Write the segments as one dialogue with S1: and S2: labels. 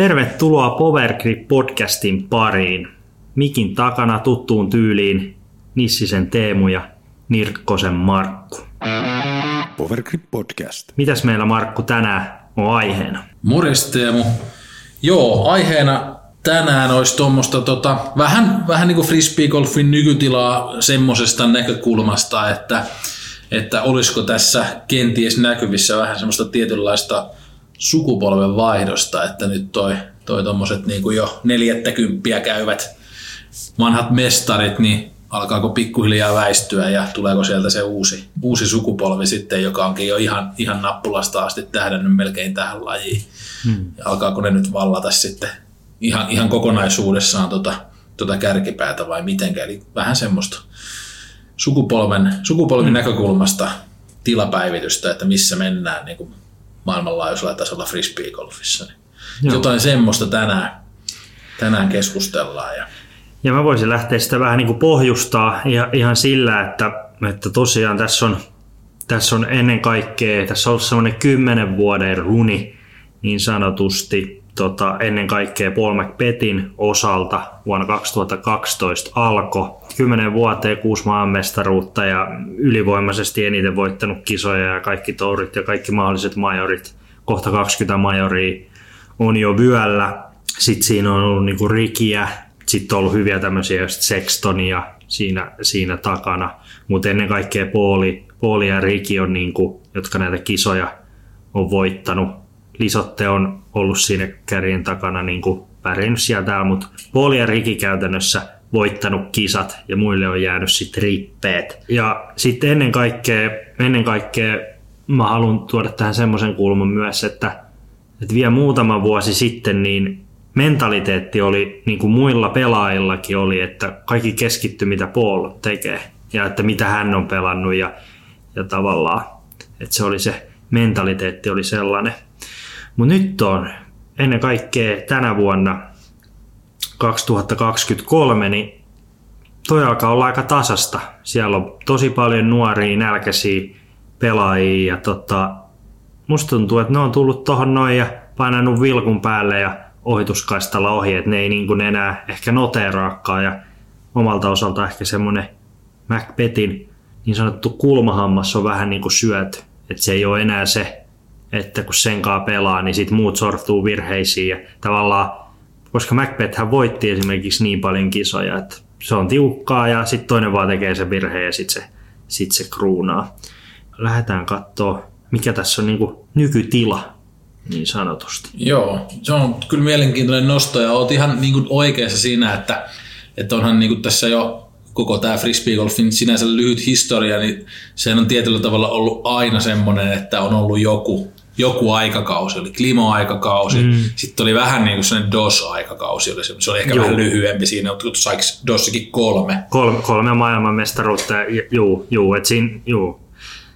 S1: Tervetuloa Powergrip podcastin pariin. Mikin takana tuttuun tyyliin Nissisen Teemu ja Nirkkosen Markku.
S2: Powergrip podcast.
S1: Mitäs meillä Markku tänään on aiheena?
S3: Morjes Teemu. Joo, aiheena tänään olisi tuommoista tota, vähän, vähän niin kuin frisbeegolfin nykytilaa semmoisesta näkökulmasta, että, että olisiko tässä kenties näkyvissä vähän semmoista tietynlaista sukupolven vaihdosta, että nyt toi, toi tommoset niin jo neljättäkymppiä käyvät vanhat mestarit, niin alkaako pikkuhiljaa väistyä ja tuleeko sieltä se uusi, uusi sukupolvi sitten, joka onkin jo ihan, ihan nappulasta asti tähdännyt melkein tähän lajiin. Hmm. Ja alkaako ne nyt vallata sitten ihan, ihan kokonaisuudessaan tota, tota kärkipäätä vai mitenkä. Eli vähän semmoista sukupolven, sukupolven hmm. näkökulmasta tilapäivitystä, että missä mennään niin kuin maailmanlaajuisella tasolla frisbeegolfissa. Niin jotain semmoista tänään, tänään keskustellaan. Ja...
S1: ja mä voisin lähteä sitä vähän niin kuin pohjustaa ihan sillä, että, että tosiaan tässä on, tässä on ennen kaikkea, tässä on ollut semmoinen kymmenen vuoden runi niin sanotusti tota, ennen kaikkea Paul McBethin osalta vuonna 2012 alkoi. Kymmenen vuoteen kuusi maanmestaruutta ja ylivoimaisesti eniten voittanut kisoja ja kaikki tourit ja kaikki mahdolliset majorit. Kohta 20 majoria on jo vyöllä. Sitten siinä on ollut niinku rikiä, sitten on ollut hyviä tämmöisiä Sextonia siinä, siinä takana. Mutta ennen kaikkea Pauli, Pauli ja Riki on, niinku, jotka näitä kisoja on voittanut. Lisotte on ollut siinä kärjen takana niin kuin pärjännyt sieltä, mutta Pauli ja Riki käytännössä voittanut kisat ja muille on jäänyt sitten rippeet. Ja sitten ennen kaikkea, ennen kaikkea mä haluan tuoda tähän semmoisen kulman myös, että, että vielä muutama vuosi sitten niin mentaliteetti oli, niin kuin muilla pelaajillakin oli, että kaikki keskitty mitä Paul tekee ja että mitä hän on pelannut ja, ja tavallaan, että se oli se mentaliteetti oli sellainen. Mutta nyt on ennen kaikkea tänä vuonna 2023, niin toi alkaa olla aika tasasta. Siellä on tosi paljon nuoria, nälkäisiä pelaajia ja tota, musta tuntuu, että ne on tullut tuohon noin ja painanut vilkun päälle ja ohituskaistalla ohi, että ne ei niin kuin enää ehkä noteeraakaan ja omalta osalta ehkä semmoinen Macbethin niin sanottu kulmahammas on vähän niin kuin syöty. Että se ei ole enää se että kun senkaa pelaa, niin sit muut sortuu virheisiin ja tavallaan, koska Macbeth hän voitti esimerkiksi niin paljon kisoja, että se on tiukkaa ja sitten toinen vaan tekee sen virheen ja sitten se, sit se kruunaa. Lähdetään katsoa, mikä tässä on niinku nykytila niin sanotusti.
S3: Joo, se on kyllä mielenkiintoinen nosto ja olet ihan niin oikeassa siinä, että, että onhan niin tässä jo koko tämä frisbeegolfin sinänsä lyhyt historia, niin se on tietyllä tavalla ollut aina semmoinen, että on ollut joku joku aikakausi, oli Klimo-aikakausi, mm. sitten oli vähän niin kuin sellainen DOS-aikakausi, oli se, se oli ehkä Joo. vähän lyhyempi siinä, mutta saiko DOSikin kolme?
S1: Kolme, kolme maailmanmestaruutta, juu, juu, että siinä, juu.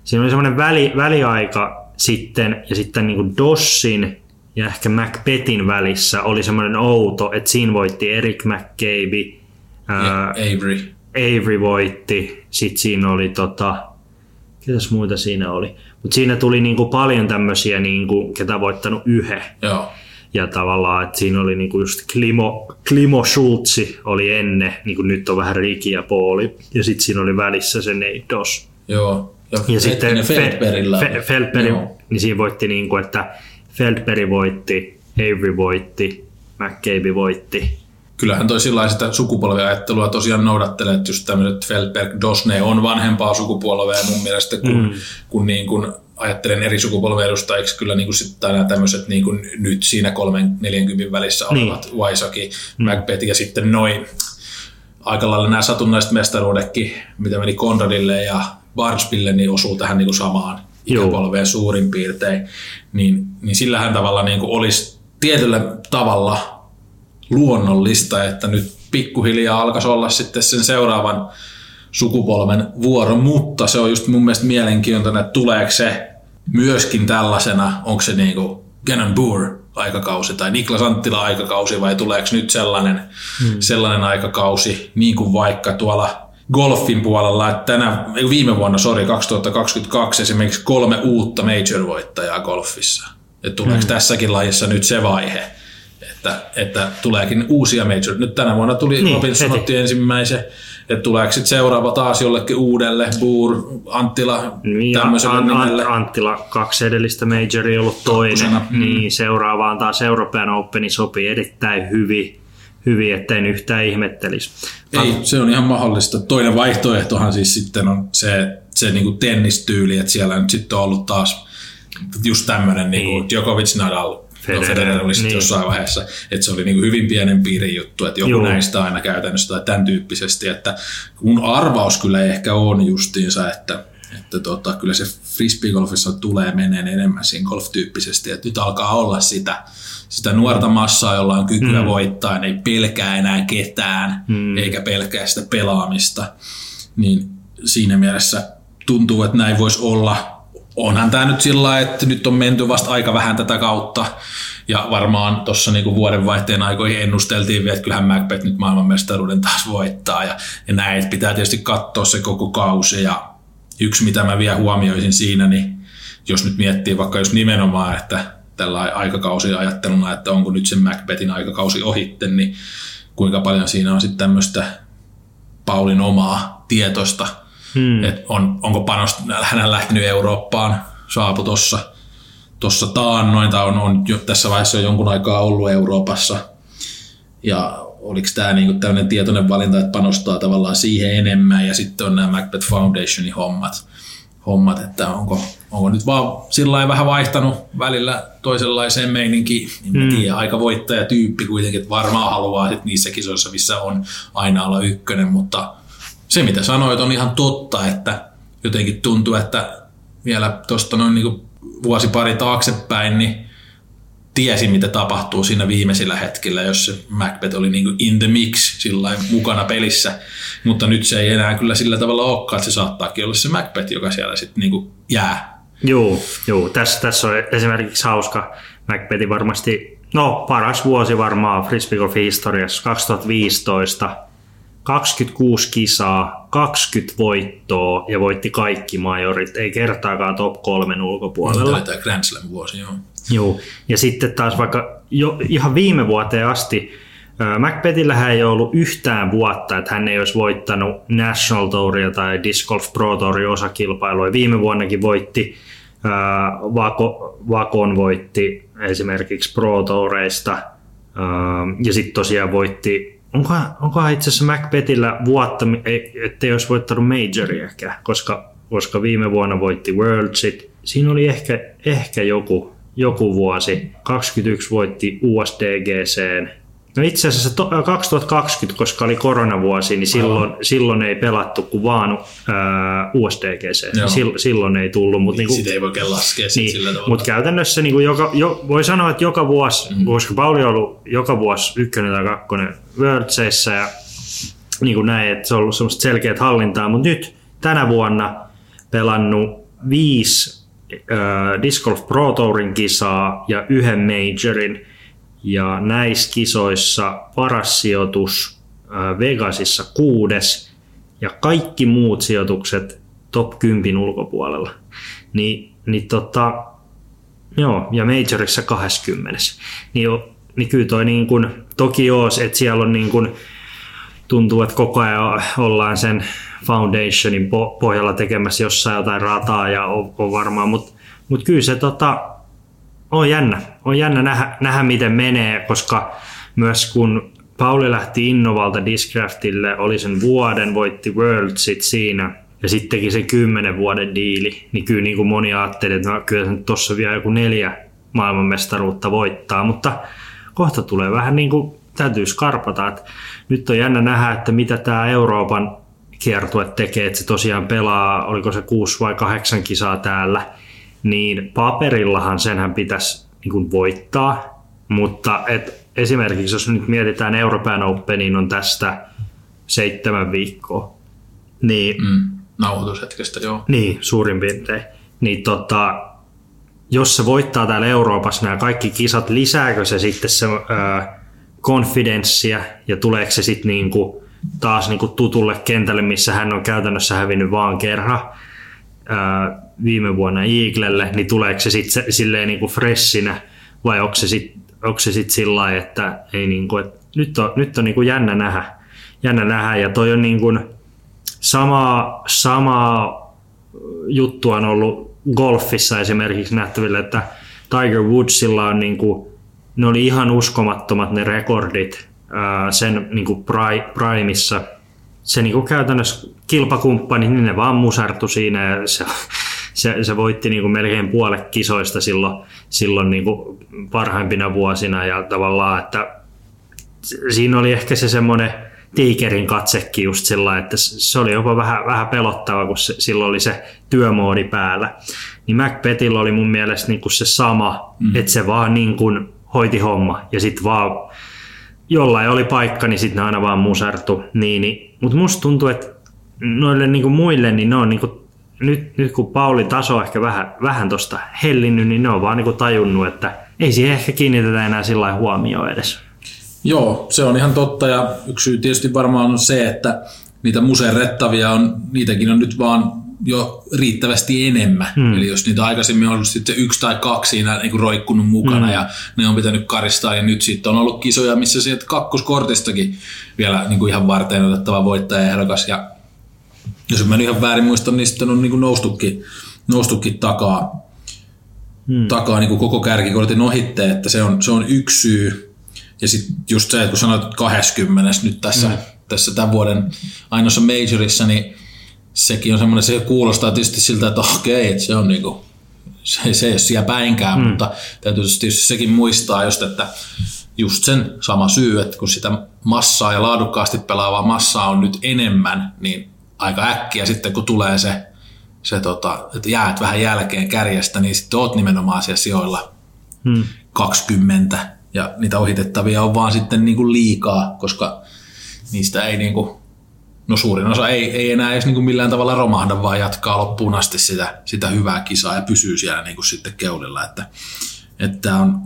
S1: siinä oli semmoinen väli, väliaika sitten, ja sitten niin kuin DOSin ja ehkä Macbethin välissä oli semmoinen outo, että siinä voitti Eric McCabe,
S3: ja Avery.
S1: Avery voitti, sitten siinä oli tota, ketäs muita siinä oli? Mutta siinä tuli niinku paljon tämmöisiä, niinku, ketä voittanut yhden.
S3: Joo.
S1: Ja tavallaan, että siinä oli niinku just Klimo, Klimo Schultzi oli ennen, niin kuin nyt on vähän Riki ja Pauli. Ja sitten siinä oli välissä se Neidos.
S3: Joo.
S1: Ja, ja sitten Feldbergillä. Fe, Feldberg, niin siinä voitti niin kuin, että Feldberg voitti, Avery voitti, McCabe voitti
S3: kyllähän toi sillä sitä sukupolviajattelua tosiaan noudattelee, että just tämmöiset Feldberg Dosne on vanhempaa sukupolvea mun mielestä, kun, mm. kun, niin kun ajattelen eri sukupolven edustajiksi kyllä niin kuin sitten nämä tämmöiset niin kuin nyt siinä 3-40 välissä niin. olevat niin. Waisaki, mm. Macbeth ja sitten noin aika lailla nämä satunnaiset mestaruudetkin, mitä meni Conradille ja Barnspille, niin osuu tähän niin kuin samaan ikäpolveen suurin piirtein, niin, niin sillähän tavalla niin kuin olisi tietyllä tavalla luonnollista, että nyt pikkuhiljaa alkaisi olla sitten sen seuraavan sukupolven vuoro, mutta se on just mun mielestä mielenkiintoinen, että tuleeko se myöskin tällaisena, onko se niin kuin Gannon Boer aikakausi tai Niklas Anttila aikakausi vai tuleeko nyt sellainen, hmm. sellainen aikakausi, niin kuin vaikka tuolla golfin puolella, että tänä, viime vuonna, sorry, 2022 esimerkiksi kolme uutta major-voittajaa golfissa. Että tuleeko hmm. tässäkin lajissa nyt se vaihe, että, että tuleekin uusia major. Nyt tänä vuonna tuli,
S1: Niin,
S3: Robinson
S1: heti.
S3: otti ensimmäisen, että tuleeko sitten seuraava taas jollekin uudelle, Buur, Anttila,
S1: Niin,
S3: tämmöiselle
S1: An- An-
S3: nimelle.
S1: Anttila kaksi edellistä majoria ollut toinen,
S3: Kakkosena, mm.
S1: niin seuraavaan taas European Openi sopii erittäin hyvin, hyvin ettei yhtään ihmettelisi.
S3: Ei, se on ihan mahdollista. Toinen vaihtoehtohan siis sitten on se, se niinku tennistyyli, että siellä nyt sitten on ollut taas just tämmöinen niinku
S1: Niin.
S3: Djokovic, Nadal,
S1: Federer,
S3: Federer, Federer oli sitten
S1: niin.
S3: jossain vaiheessa, että se oli niinku hyvin pienen piirin juttu, että joku
S1: Juu.
S3: näistä aina käytännössä tai tämän tyyppisesti, että mun arvaus kyllä ehkä on justiinsa, että että tota, kyllä se frisbeegolfissa tulee meneen enemmän siinä golf-tyyppisesti, että nyt alkaa olla sitä, sitä nuorta massaa, jolla on kykyä mm. voittaa, ei pelkää enää ketään, mm. eikä pelkää sitä pelaamista, niin siinä mielessä tuntuu, että näin voisi olla. Onhan tämä nyt sillä että nyt on menty vasta aika vähän tätä kautta, ja varmaan tuossa niinku vuodenvaihteen aikoihin ennusteltiin vielä, että kyllähän Macbeth nyt maailmanmestaruuden taas voittaa, ja, ja näin, että pitää tietysti katsoa se koko kausi, ja yksi mitä mä vielä huomioisin siinä, niin jos nyt miettii vaikka jos nimenomaan, että tällä aikakausi ajatteluna, että onko nyt sen Macbethin aikakausi ohitte, niin kuinka paljon siinä on sitten tämmöistä Paulin omaa tietosta, hmm. että on, onko panost, hän lähtenyt Eurooppaan, saapu tuossa tossa taannoin, tai on, on jo tässä vaiheessa jo jonkun aikaa ollut Euroopassa, ja oliko tämä niinku tämmöinen tietoinen valinta, että panostaa tavallaan siihen enemmän, ja sitten on nämä Macbeth Foundationin hommat, hommat että onko, onko nyt vaan sillä vähän vaihtanut välillä toisenlaiseen meininkiin, niin mm. tiedä, aika voittajatyyppi kuitenkin, että varmaan haluaa sit niissä kisoissa, missä on aina olla ykkönen, mutta se mitä sanoit on ihan totta, että jotenkin tuntuu, että vielä tuosta noin niin vuosi pari taaksepäin, niin tiesi, mitä tapahtuu siinä viimeisillä hetkillä, jos se Macbeth oli niin in the mix sillain mukana pelissä. Mutta nyt se ei enää kyllä sillä tavalla olekaan, että se saattaakin olla se Macbeth, joka siellä sitten niin jää.
S1: Joo, joo. Tässä, tässä on esimerkiksi hauska Macbethin varmasti, no paras vuosi varmaan frisbeegolfin historiassa, 2015. 26 kisaa, 20 voittoa ja voitti kaikki majorit, ei kertaakaan top kolmen ulkopuolella.
S3: Tämä Grand Slam vuosi, joo.
S1: Joo, ja sitten taas vaikka jo ihan viime vuoteen asti ää, Macbethillähän ei ollut yhtään vuotta, että hän ei olisi voittanut National Touria tai Disc Golf Pro Tourin osakilpailua. Viime vuonnakin voitti, Vako, Vakon voitti esimerkiksi Pro Toureista ja sitten tosiaan voitti Onkohan, onkohan itse asiassa Macbethillä vuotta, ei- ettei olisi voittanut Majoriäkään, koska, koska viime vuonna voitti Worldsit. Siinä oli ehkä, ehkä joku, joku vuosi. 21 voitti USDGCn. No itse asiassa to, 2020, koska oli koronavuosi, niin silloin, silloin ei pelattu kuin vaan ää, USDGC.
S3: Joo.
S1: Silloin, ei tullut, mutta
S3: Niin,
S1: niinku,
S3: Sitä ei voi oikein laskea sit sillä
S1: niin,
S3: tavalla.
S1: mutta käytännössä niin kuin joka, jo, voi sanoa, että joka vuosi, mm. koska Pauli on ollut joka vuosi ykkönen tai kakkonen Worldseissä ja niin kuin näin, että se on ollut semmoista selkeät hallintaa, mutta nyt tänä vuonna pelannut viisi äh, Disc Golf Pro Tourin kisaa ja yhden majorin ja näissä kisoissa paras sijoitus Vegasissa kuudes ja kaikki muut sijoitukset top 10 ulkopuolella. Niin, niin tota, joo, ja Majorissa 20. Niin, niin kyllä toi niin kun, toki joo, että siellä on niin kun, tuntuu, että koko ajan ollaan sen foundationin po- pohjalla tekemässä jossain jotain rataa ja on, on varmaan, mutta mut kyllä se tota, on jännä. On jännä nähdä, nähdä, miten menee, koska myös kun Pauli lähti Innovalta Discraftille, oli sen vuoden, voitti Worldsit siinä ja sitten teki se kymmenen vuoden diili, niin kyllä niin kuin moni ajatteli, että no, kyllä se nyt tuossa vielä joku neljä maailmanmestaruutta voittaa, mutta kohta tulee vähän niin kuin täytyy skarpata, että nyt on jännä nähdä, että mitä tämä Euroopan kiertue tekee, että se tosiaan pelaa, oliko se kuusi vai kahdeksan kisaa täällä, niin paperillahan senhän pitäisi niin kuin voittaa, mutta et esimerkiksi jos nyt mietitään Euroopan Openiin on tästä seitsemän viikkoa, niin,
S3: Mm, nauhoitushetkestä, joo.
S1: niin suurin piirtein, niin tota, jos se voittaa täällä Euroopassa nämä kaikki kisat, lisääkö se sitten se konfidenssia ja tuleeko se sitten niinku taas niinku tutulle kentälle, missä hän on käytännössä hävinnyt vaan kerran? Ää, viime vuonna Eaglelle, niin tuleeko se sitten silleen niinku freshinä vai onko se sitten sitten sillä lailla, että, ei niinku, että nyt on, nyt on niinku jännä nähdä, jännä nähdä ja toi on niinku sama, sama juttu on ollut golfissa esimerkiksi nähtävillä, että Tiger Woodsilla on niinku, ne oli ihan uskomattomat ne rekordit sen niinku primissa. Se niinku käytännössä kilpakumppani, niin ne vaan musartu siinä ja se, se, se voitti niinku melkein puolet kisoista silloin, silloin niinku parhaimpina vuosina ja tavallaan, että siinä oli ehkä se semmoinen tiikerin katsekin just sillä, että se oli jopa vähän, vähän pelottava, kun se, silloin oli se työmoodi päällä. Niin Macbethillä oli mun mielestä niin kuin se sama, mm. että se vaan niin kuin hoiti homma ja sitten vaan jollain oli paikka, niin sitten ne aina vaan musertu. Niin, niin. Mutta musta tuntuu, että noille niin kuin muille, niin ne on niin kuin, nyt, nyt kun Pauli taso ehkä vähän, vähän tuosta hellinnyt, niin ne on vaan niin kuin tajunnut, että ei siihen ehkä kiinnitetä enää sillä huomioon edes.
S3: Joo, se on ihan totta ja yksi syy tietysti varmaan on se, että niitä museerettavia on, niitäkin on nyt vaan jo riittävästi enemmän. Hmm. Eli jos niitä aikaisemmin on ollut sitten yksi tai kaksi siinä niin roikkunut mukana hmm. ja ne on pitänyt karistaa ja nyt sitten on ollut kisoja, missä sieltä kakkoskortistakin vielä niin kuin ihan varten otettava voittajaehdokas ja jos mä ihan väärin muistan, niin sitten on niin kuin noustukin, noustukin takaa, hmm. takaa niin kuin koko kärkikortin ohitte, että se on, se on yksi syy, ja sitten just se, että kun sanoit 20 nyt tässä, mm. tässä tämän vuoden ainoassa majorissa, niin sekin on semmoinen, se kuulostaa tietysti siltä, että okei, että se on niinku, se, se ei ole siellä päinkään, mm. mutta täytyy tietysti sekin muistaa just, että just sen sama syy, että kun sitä massaa ja laadukkaasti pelaavaa massaa on nyt enemmän, niin aika äkkiä sitten kun tulee se, se tota, että jäät vähän jälkeen kärjestä, niin sitten oot nimenomaan siellä sijoilla hmm. 20 ja niitä ohitettavia on vaan sitten niin kuin liikaa, koska niistä ei niin kuin, no suurin osa ei, ei enää edes niin kuin millään tavalla romahda, vaan jatkaa loppuun asti sitä, sitä hyvää kisaa ja pysyy siellä niin kuin sitten keulilla, että, että tämä on,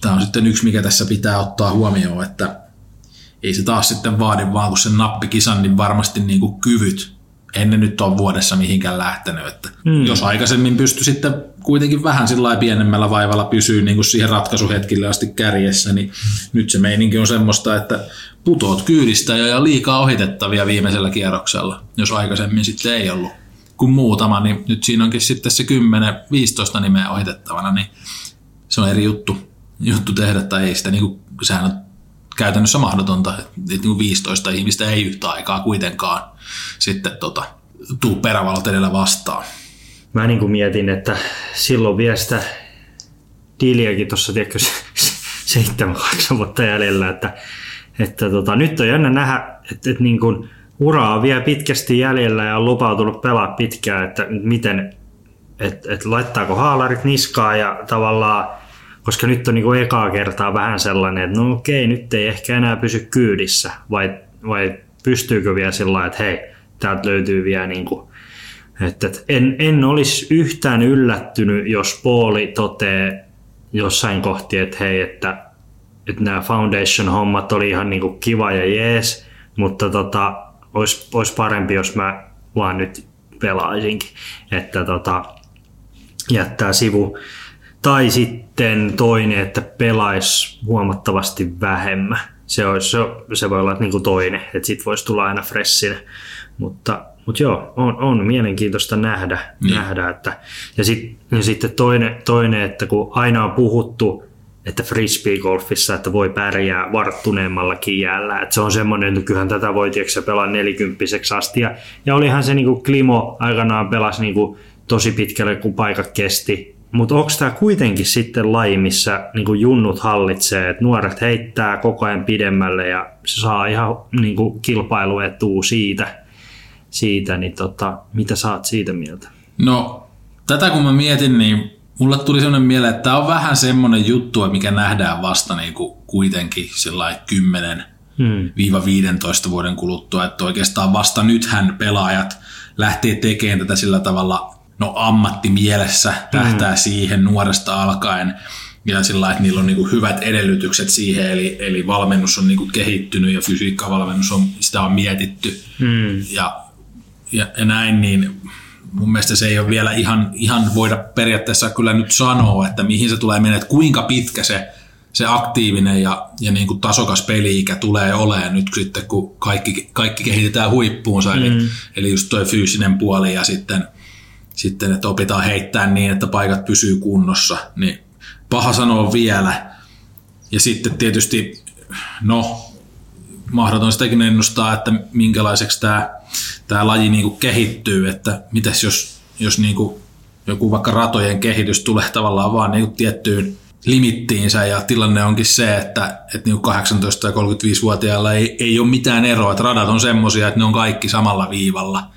S3: tämä on sitten yksi, mikä tässä pitää ottaa huomioon, että ei se taas sitten vaadi vaan kun sen nappikisan, niin varmasti niin kuin kyvyt ennen nyt on vuodessa mihinkään lähtenyt. Että mm. Jos aikaisemmin pystyi sitten kuitenkin vähän sillä pienemmällä vaivalla pysyä niin kuin siihen ratkaisuhetkille asti kärjessä, niin nyt se meininki on semmoista, että putoot kyydistä ja liikaa ohitettavia viimeisellä kierroksella, jos aikaisemmin sitten ei ollut kuin muutama, niin nyt siinä onkin sitten se 10-15 nimeä ohitettavana, niin se on eri juttu, juttu tehdä tai ei sitä, niin kuin, sehän on käytännössä mahdotonta, että niin 15 ihmistä ei yhtä aikaa kuitenkaan sitten tota, tuu perävalot edellä vastaan.
S1: Mä niin kuin mietin, että silloin vielä sitä diiliäkin tuossa, tiedätkö, seitsemän, kahdeksan vuotta jäljellä, että, että tota, nyt on jännä nähdä, että, että niin kuin ura on vielä pitkästi jäljellä ja on lupautunut pelaa pitkään, että miten, että, että laittaako haalarit niskaa ja tavallaan koska nyt on niin kuin ekaa kertaa vähän sellainen, että no okei, nyt ei ehkä enää pysy kyydissä, vai, vai pystyykö vielä sillä että hei, täältä löytyy vielä niin kuin, että, en, en olisi yhtään yllättynyt, jos Pauli totee jossain kohti, että hei, että, että nämä foundation-hommat oli ihan niin kuin kiva ja jees, mutta tota, olisi, olisi parempi, jos mä vaan nyt pelaisinkin, että tota, jättää sivu, tai sitten toinen, että pelaisi huomattavasti vähemmän. Se, olisi, se, se voi olla niin kuin toinen, että sitten voisi tulla aina freshinä. Mutta, mutta joo, on, on mielenkiintoista nähdä. Niin. nähdä että, ja, sit, ja sitten toinen, toinen, että kun aina on puhuttu, että frisbee-golfissa, että voi pärjää varttuneemmallakin jäällä. Että se on semmoinen, että kyllähän tätä voi tiedätkö, pelaa nelikymppiseksi asti. Ja, ja olihan se niin kuin Klimo aikanaan pelasi niin kuin tosi pitkälle, kun paikat kesti. Mutta onko tämä kuitenkin sitten laji, missä niin junnut hallitsee, että nuoret heittää koko ajan pidemmälle ja se saa ihan niin kilpailuetua siitä, siitä niin tota, mitä saat siitä mieltä?
S3: No, tätä kun mä mietin, niin mulle tuli sellainen mieleen, että tämä on vähän semmoinen juttu, mikä nähdään vasta niin kuin kuitenkin 10 hmm. 15 vuoden kuluttua, että oikeastaan vasta nythän pelaajat lähtee tekemään tätä sillä tavalla no ammattimielessä tähtää mm. siihen nuoresta alkaen ja sillä että niillä on niin hyvät edellytykset siihen, eli, eli valmennus on niin kehittynyt ja fysiikkavalmennus on, sitä on mietitty mm. ja, ja, ja näin, niin mun mielestä se ei ole vielä ihan, ihan voida periaatteessa kyllä nyt sanoa, että mihin se tulee mennä, että kuinka pitkä se se aktiivinen ja, ja niin kuin tasokas peli-ikä tulee olemaan nyt sitten, kun kaikki, kaikki kehitetään huippuunsa, mm. eli, eli just toi fyysinen puoli ja sitten, sitten, että opitaan heittää niin, että paikat pysyy kunnossa, niin paha sanoa vielä. Ja sitten tietysti, no, mahdoton sitäkin ennustaa, että minkälaiseksi tämä, tämä laji niin kuin kehittyy, että mitäs jos, jos niin kuin joku vaikka ratojen kehitys tulee tavallaan vaan niin kuin tiettyyn limittiinsä ja tilanne onkin se, että, että niin 18- ja 35-vuotiailla ei, ei ole mitään eroa, että radat on semmoisia, että ne on kaikki samalla viivalla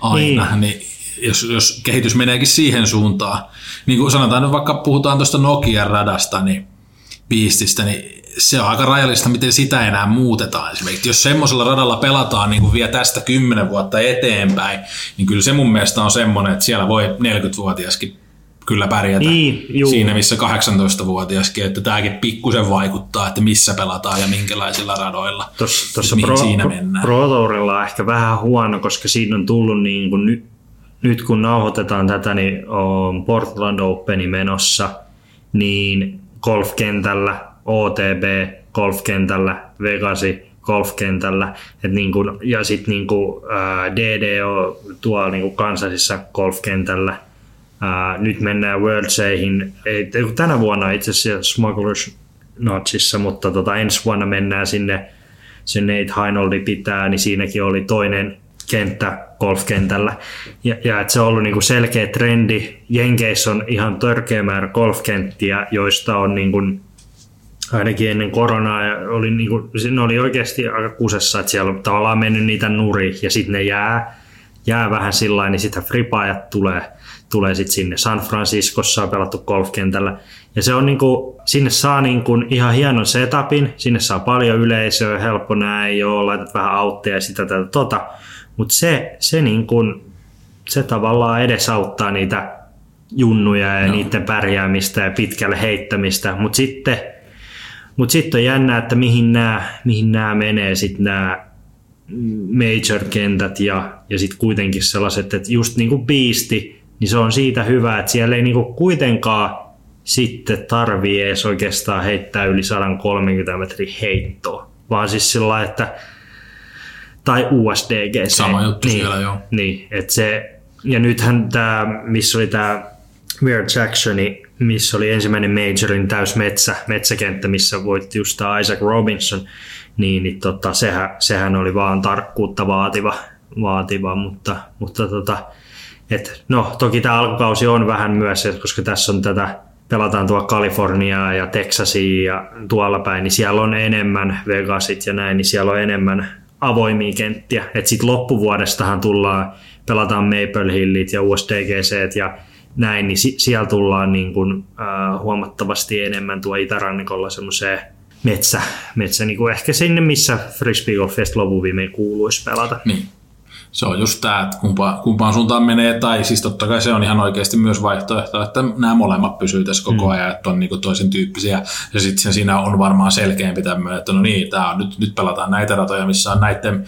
S3: aina, niin, niin jos, jos kehitys meneekin siihen suuntaan, niin kuin sanotaan nyt vaikka puhutaan tuosta Nokian radasta, niin piististä, niin se on aika rajallista, miten sitä enää muutetaan. Esimerkiksi jos semmoisella radalla pelataan niin kuin vie tästä 10 vuotta eteenpäin, niin kyllä se mun mielestä on semmoinen, että siellä voi 40-vuotiaskin kyllä pärjätä niin, siinä, missä 18-vuotiaskin, että tämäkin pikkusen vaikuttaa, että missä pelataan ja minkälaisilla radoilla.
S1: Tuossa pro, siinä mennään. Pro Tourilla on ehkä vähän huono, koska siinä on tullut niin kuin nyt, kun nauhoitetaan tätä, niin on Portland Openi menossa, niin golfkentällä, OTB golfkentällä, Vegasi golfkentällä, et niin kuin, ja sitten niin DDO tuolla niin kuin kansallisessa golfkentällä – Ää, nyt mennään Worldseihin, ei, tänä vuonna itse asiassa Smugglers Notchissa, mutta tota, ensi vuonna mennään sinne, se Nate Heinoldi pitää, niin siinäkin oli toinen kenttä golfkentällä. Ja, ja että se on ollut niinku selkeä trendi. Jenkeissä on ihan törkeä määrä golfkenttiä, joista on niinku, ainakin ennen koronaa, ja oli niinku, ne oli oikeasti aika kusessa, että siellä on tavallaan mennyt niitä nuri, ja sitten ne jää, jää vähän sillä niin sitä fripaajat tulee – tulee sitten sinne. San Franciscossa on pelattu golfkentällä. Ja se on niinku, sinne saa niinku ihan hienon setupin, sinne saa paljon yleisöä, helppo näin, ole, laitat vähän autteja ja sitä tätä tota. Mutta se, se, niinku, se tavallaan edesauttaa niitä junnuja ja no. niiden pärjäämistä ja pitkälle heittämistä. Mutta sitten mut sit on jännä, että mihin nämä mihin menee sitten nämä major-kentät ja, ja sitten kuitenkin sellaiset, että just niin kuin biisti, niin se on siitä hyvä, että siellä ei niinku kuitenkaan sitten tarvii edes oikeastaan heittää yli 130 metrin heittoa, vaan siis sillä että tai USDG.
S3: Sama juttu
S1: niin,
S3: siellä, joo.
S1: Niin, että se, ja nythän tämä, missä oli tämä Weird Jacksoni, missä oli ensimmäinen majorin täys metsä, metsäkenttä, missä voitti just tämä Isaac Robinson, niin, niin tota, sehän, sehän oli vaan tarkkuutta vaativa, vaativa mutta, mutta tota, et, no, toki tämä alkukausi on vähän myös, koska tässä on tätä, pelataan tuolla Kaliforniaa ja Texasia ja tuolla päin, niin siellä on enemmän Vegasit ja näin, niin siellä on enemmän avoimia kenttiä. Sitten loppuvuodestahan tullaan, pelataan Maple Hillit ja USDGC ja näin, niin siellä tullaan niin kuin, äh, huomattavasti enemmän tuo itärannikolla semmoiseen metsä, metsä niin kuin ehkä sinne, missä Frisbee Golf Fest lopun kuuluisi pelata.
S3: Niin se on just tämä, että kumpa, kumpaan suuntaan menee, tai siis totta kai se on ihan oikeasti myös vaihtoehto, että nämä molemmat pysyy tässä koko mm. ajan, että on niinku toisen tyyppisiä, ja sitten siinä on varmaan selkeämpi tämmöinen, että no niin, tää on, nyt, nyt pelataan näitä ratoja, missä on näiden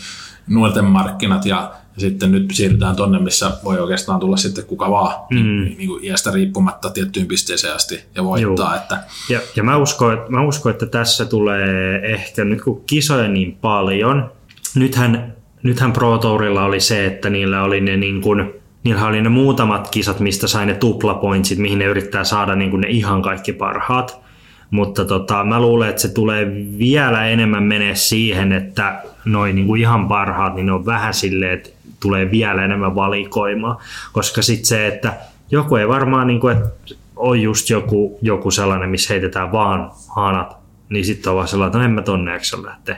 S3: nuorten markkinat, ja, ja sitten nyt siirrytään tonne, missä voi oikeastaan tulla sitten kuka vaan, mm. niin, niin kuin iästä riippumatta tiettyyn pisteeseen asti ja voittaa. Että...
S1: Ja, ja mä, uskon, että, mä uskon, että tässä tulee ehkä nyt kun kisoja niin paljon, nythän nythän Pro Tourilla oli se, että niillä oli ne niin kuin, niillä oli ne muutamat kisat, mistä sai ne tuplapointsit, mihin ne yrittää saada niin kuin ne ihan kaikki parhaat. Mutta tota, mä luulen, että se tulee vielä enemmän menee siihen, että noin niin ihan parhaat, niin ne on vähän silleen, että tulee vielä enemmän valikoimaa. Koska sitten se, että joku ei varmaan, niin kuin, että on just joku, joku sellainen, missä heitetään vaan hanat, niin sitten on vaan sellainen, että no en mä tonne lähteä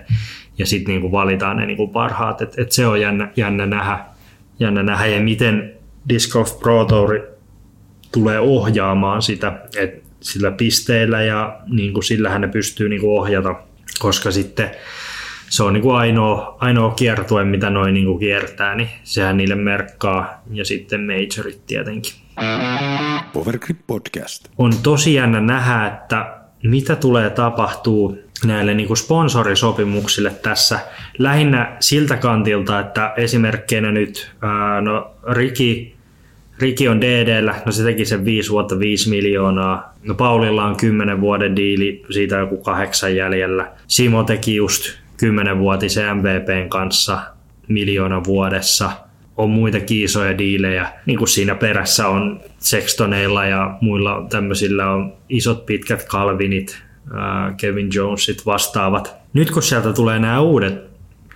S1: ja sitten niinku valitaan ne niinku parhaat. Et, et se on jännä, jännä, nähdä, jännä nähdä ja miten Disc Golf Pro Tour tulee ohjaamaan sitä, että sillä pisteillä ja niin kuin sillähän ne pystyy niin kuin ohjata, koska sitten se on niin kuin ainoa, ainoa kiertue, mitä noin niin kuin kiertää, niin sehän niille merkkaa ja sitten majorit tietenkin.
S2: Powergrip Podcast.
S1: On tosi jännä nähdä, että mitä tulee tapahtuu näille niin kuin sponsorisopimuksille tässä lähinnä siltä kantilta, että esimerkkeinä nyt no, Riki Riki on DDllä, no se teki sen 5 vuotta 5 miljoonaa. No Paulilla on 10 vuoden diili, siitä joku kahdeksan jäljellä. Simo teki just 10 vuotisen MVPn kanssa miljoona vuodessa. On muita kiisoja diilejä, niin kuin siinä perässä on Sextoneilla ja muilla tämmöisillä on isot pitkät Calvinit, Kevin Jonesit vastaavat. Nyt kun sieltä tulee nämä uudet,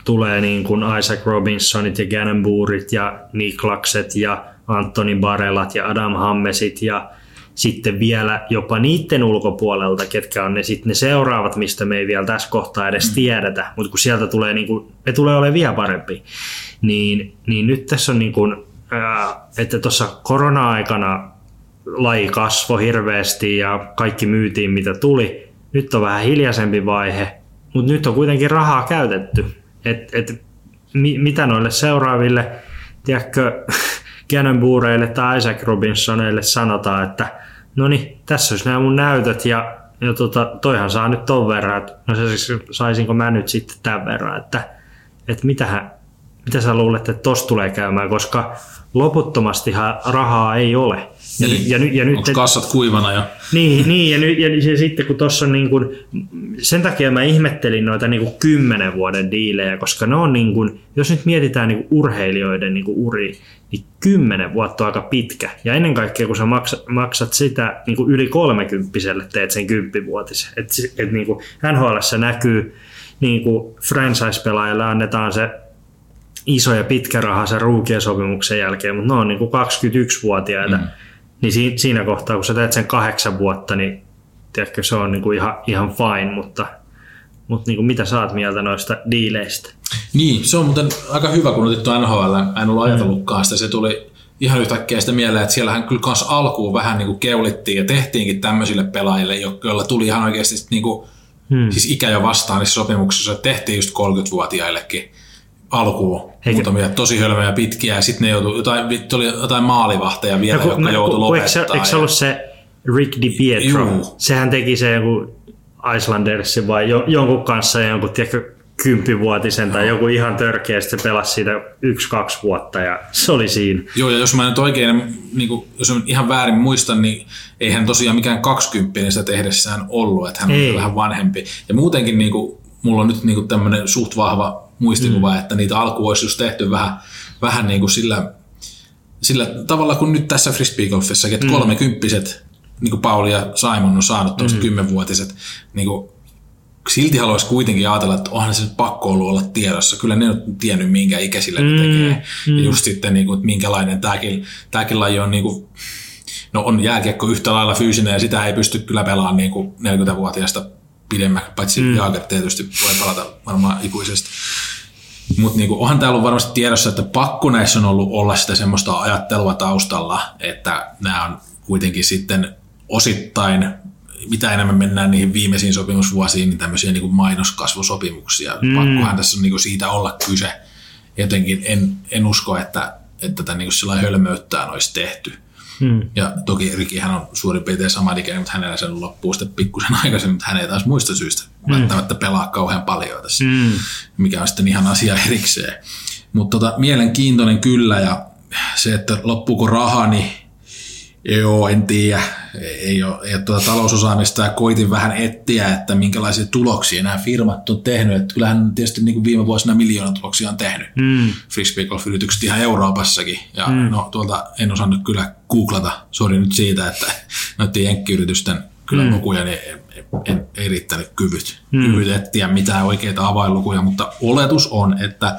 S1: tulee niin kuin Isaac Robinsonit ja Gannon Boorit ja Niklakset ja Antoni Barellat ja Adam Hammesit ja sitten vielä jopa niiden ulkopuolelta, ketkä on ne sitten ne seuraavat, mistä me ei vielä tässä kohtaa edes mm. tiedetä, mutta kun sieltä tulee, niin kuin, ne tulee olemaan vielä parempi, niin, niin nyt tässä on niin kuin, että tuossa korona-aikana laji kasvoi hirveästi ja kaikki myytiin mitä tuli. Nyt on vähän hiljaisempi vaihe, mutta nyt on kuitenkin rahaa käytetty. Et, et, mi, mitä noille seuraaville, tiedätkö, Cannonbureille tai Isaac Robinsoneille sanotaan, että no niin, tässä olisi nämä mun näytöt ja, ja tota, toihan saa nyt ton verran, että no se, siis, saisinko mä nyt sitten tämän verran, että, että mitähän, mitä sä luulet, että tosta tulee käymään, koska loputtomasti rahaa ei ole.
S3: Ja, niin. ja, ja, ja nyt, Onko kassat kuivana jo?
S1: Niin, niin ja, nyt, ja se, sitten kun tuossa on niin kuin, sen takia mä ihmettelin noita niin kuin kymmenen vuoden diilejä, koska ne on niin kuin, jos nyt mietitään niin kuin urheilijoiden niin kuin uri, niin kymmenen vuotta on aika pitkä. Ja ennen kaikkea kun sä maksat, maksat sitä niin kuin yli kolmekymppiselle, teet sen kymppivuotisen. Että et, niin kuin NHL näkyy niin kuin franchise-pelaajalle annetaan se iso ja pitkä raha sen ruukien sopimuksen jälkeen, mutta ne on niin kuin 21-vuotiaita. Mm. Niin siinä kohtaa, kun sä teet sen kahdeksan vuotta, niin tiedätkö, se on niin kuin ihan, ihan fine, mutta, mutta niin kuin mitä saat mieltä noista diileistä?
S3: Niin, se on muuten aika hyvä, kun otit tuon NHL. En ollut ajatellutkaan sitä. Se tuli ihan yhtäkkiä sitä mieleen, että siellähän kyllä kans alkuun vähän niin kuin keulittiin ja tehtiinkin tämmöisille pelaajille, joilla tuli ihan oikeasti niin kuin, hmm. siis ikä jo vastaan niissä sopimuksissa, että tehtiin just 30-vuotiaillekin alkuun Eikä. muutamia tosi hölmöjä pitkiä ja sitten ne joutui, jotain, tuli jotain maalivahteja vielä, no, jotka joutui lopettaa.
S1: Eikö, eikö se ollut se Rick DiPietro? Juu. Sehän teki se joku Icelandersin vai jo, jonkun kanssa jonkun, tiedätkö, kymppivuotisen tai joku ihan törkeä, sitten se pelasi siitä yksi-kaksi vuotta ja se oli siinä.
S3: Joo, ja jos mä nyt oikein, niin kuin, jos mä ihan väärin muistan, niin eihän tosiaan mikään kaksikymppinen sitä tehdessään ollut, että hän on vähän vanhempi. Ja muutenkin niin kuin, mulla on nyt niin kuin tämmöinen suht vahva muistikuva, mm. että niitä alku olisi just tehty vähän, vähän niin kuin sillä, sillä tavalla kuin nyt tässä frisbeegolfissakin, että mm. kolmekymppiset, niin kuin Pauli ja Simon on saanut tuosta mm. kymmenvuotiset, niin kuin silti haluaisi kuitenkin ajatella, että onhan se pakko ollut olla tiedossa. Kyllä ne on tiennyt, minkä ikäisillä ne mm, tekee. Mm. Ja just sitten, niin kuin, että minkälainen tämäkin, tämäkin laji on, niin kuin, no on jääkiekko yhtä lailla fyysinen ja sitä ei pysty kyllä pelaamaan niin kuin 40-vuotiaasta pidemmän, paitsi mm. Jaager tietysti voi palata varmaan ikuisesti. Mutta niinku, onhan täällä ollut varmasti tiedossa, että pakko näissä on ollut olla sitä semmoista ajattelua taustalla, että nämä on kuitenkin sitten osittain mitä enemmän mennään niihin viimeisiin sopimusvuosiin, niin tämmöisiä niin kuin mainoskasvusopimuksia. Mm. Pakkohan tässä on niin kuin siitä olla kyse. Jotenkin en, en usko, että, että tätä niin kuin hölmöyttään olisi tehty. Mm. Ja toki Rikihän on suurin piirtein sama ikäinen, mutta hänellä sen loppuu sitten pikkusen aikaisemmin, mutta hän ei taas muista syystä mm. välttämättä pelaa kauhean paljon tässä, mm. mikä on sitten ihan asia erikseen. Mutta tota, mielenkiintoinen kyllä ja se, että loppuuko raha, niin Joo, en tiedä. Ei ole, ei ole tuota talousosaamista ja koitin vähän etsiä, että minkälaisia tuloksia nämä firmat on tehnyt. Että kyllähän tietysti niin kuin viime vuosina miljoona tuloksia on tehnyt mm. frisbee golf-yritykset ihan Euroopassakin. Ja mm. no, tuolta en osannut kyllä googlata, sori nyt siitä, että noiden jenkkiyritysten kyllä mm. lukuja, niin en, en, ei riittänyt kyvyt, mm. kyvyt etsiä mitään oikeita avainlukuja, mutta oletus on, että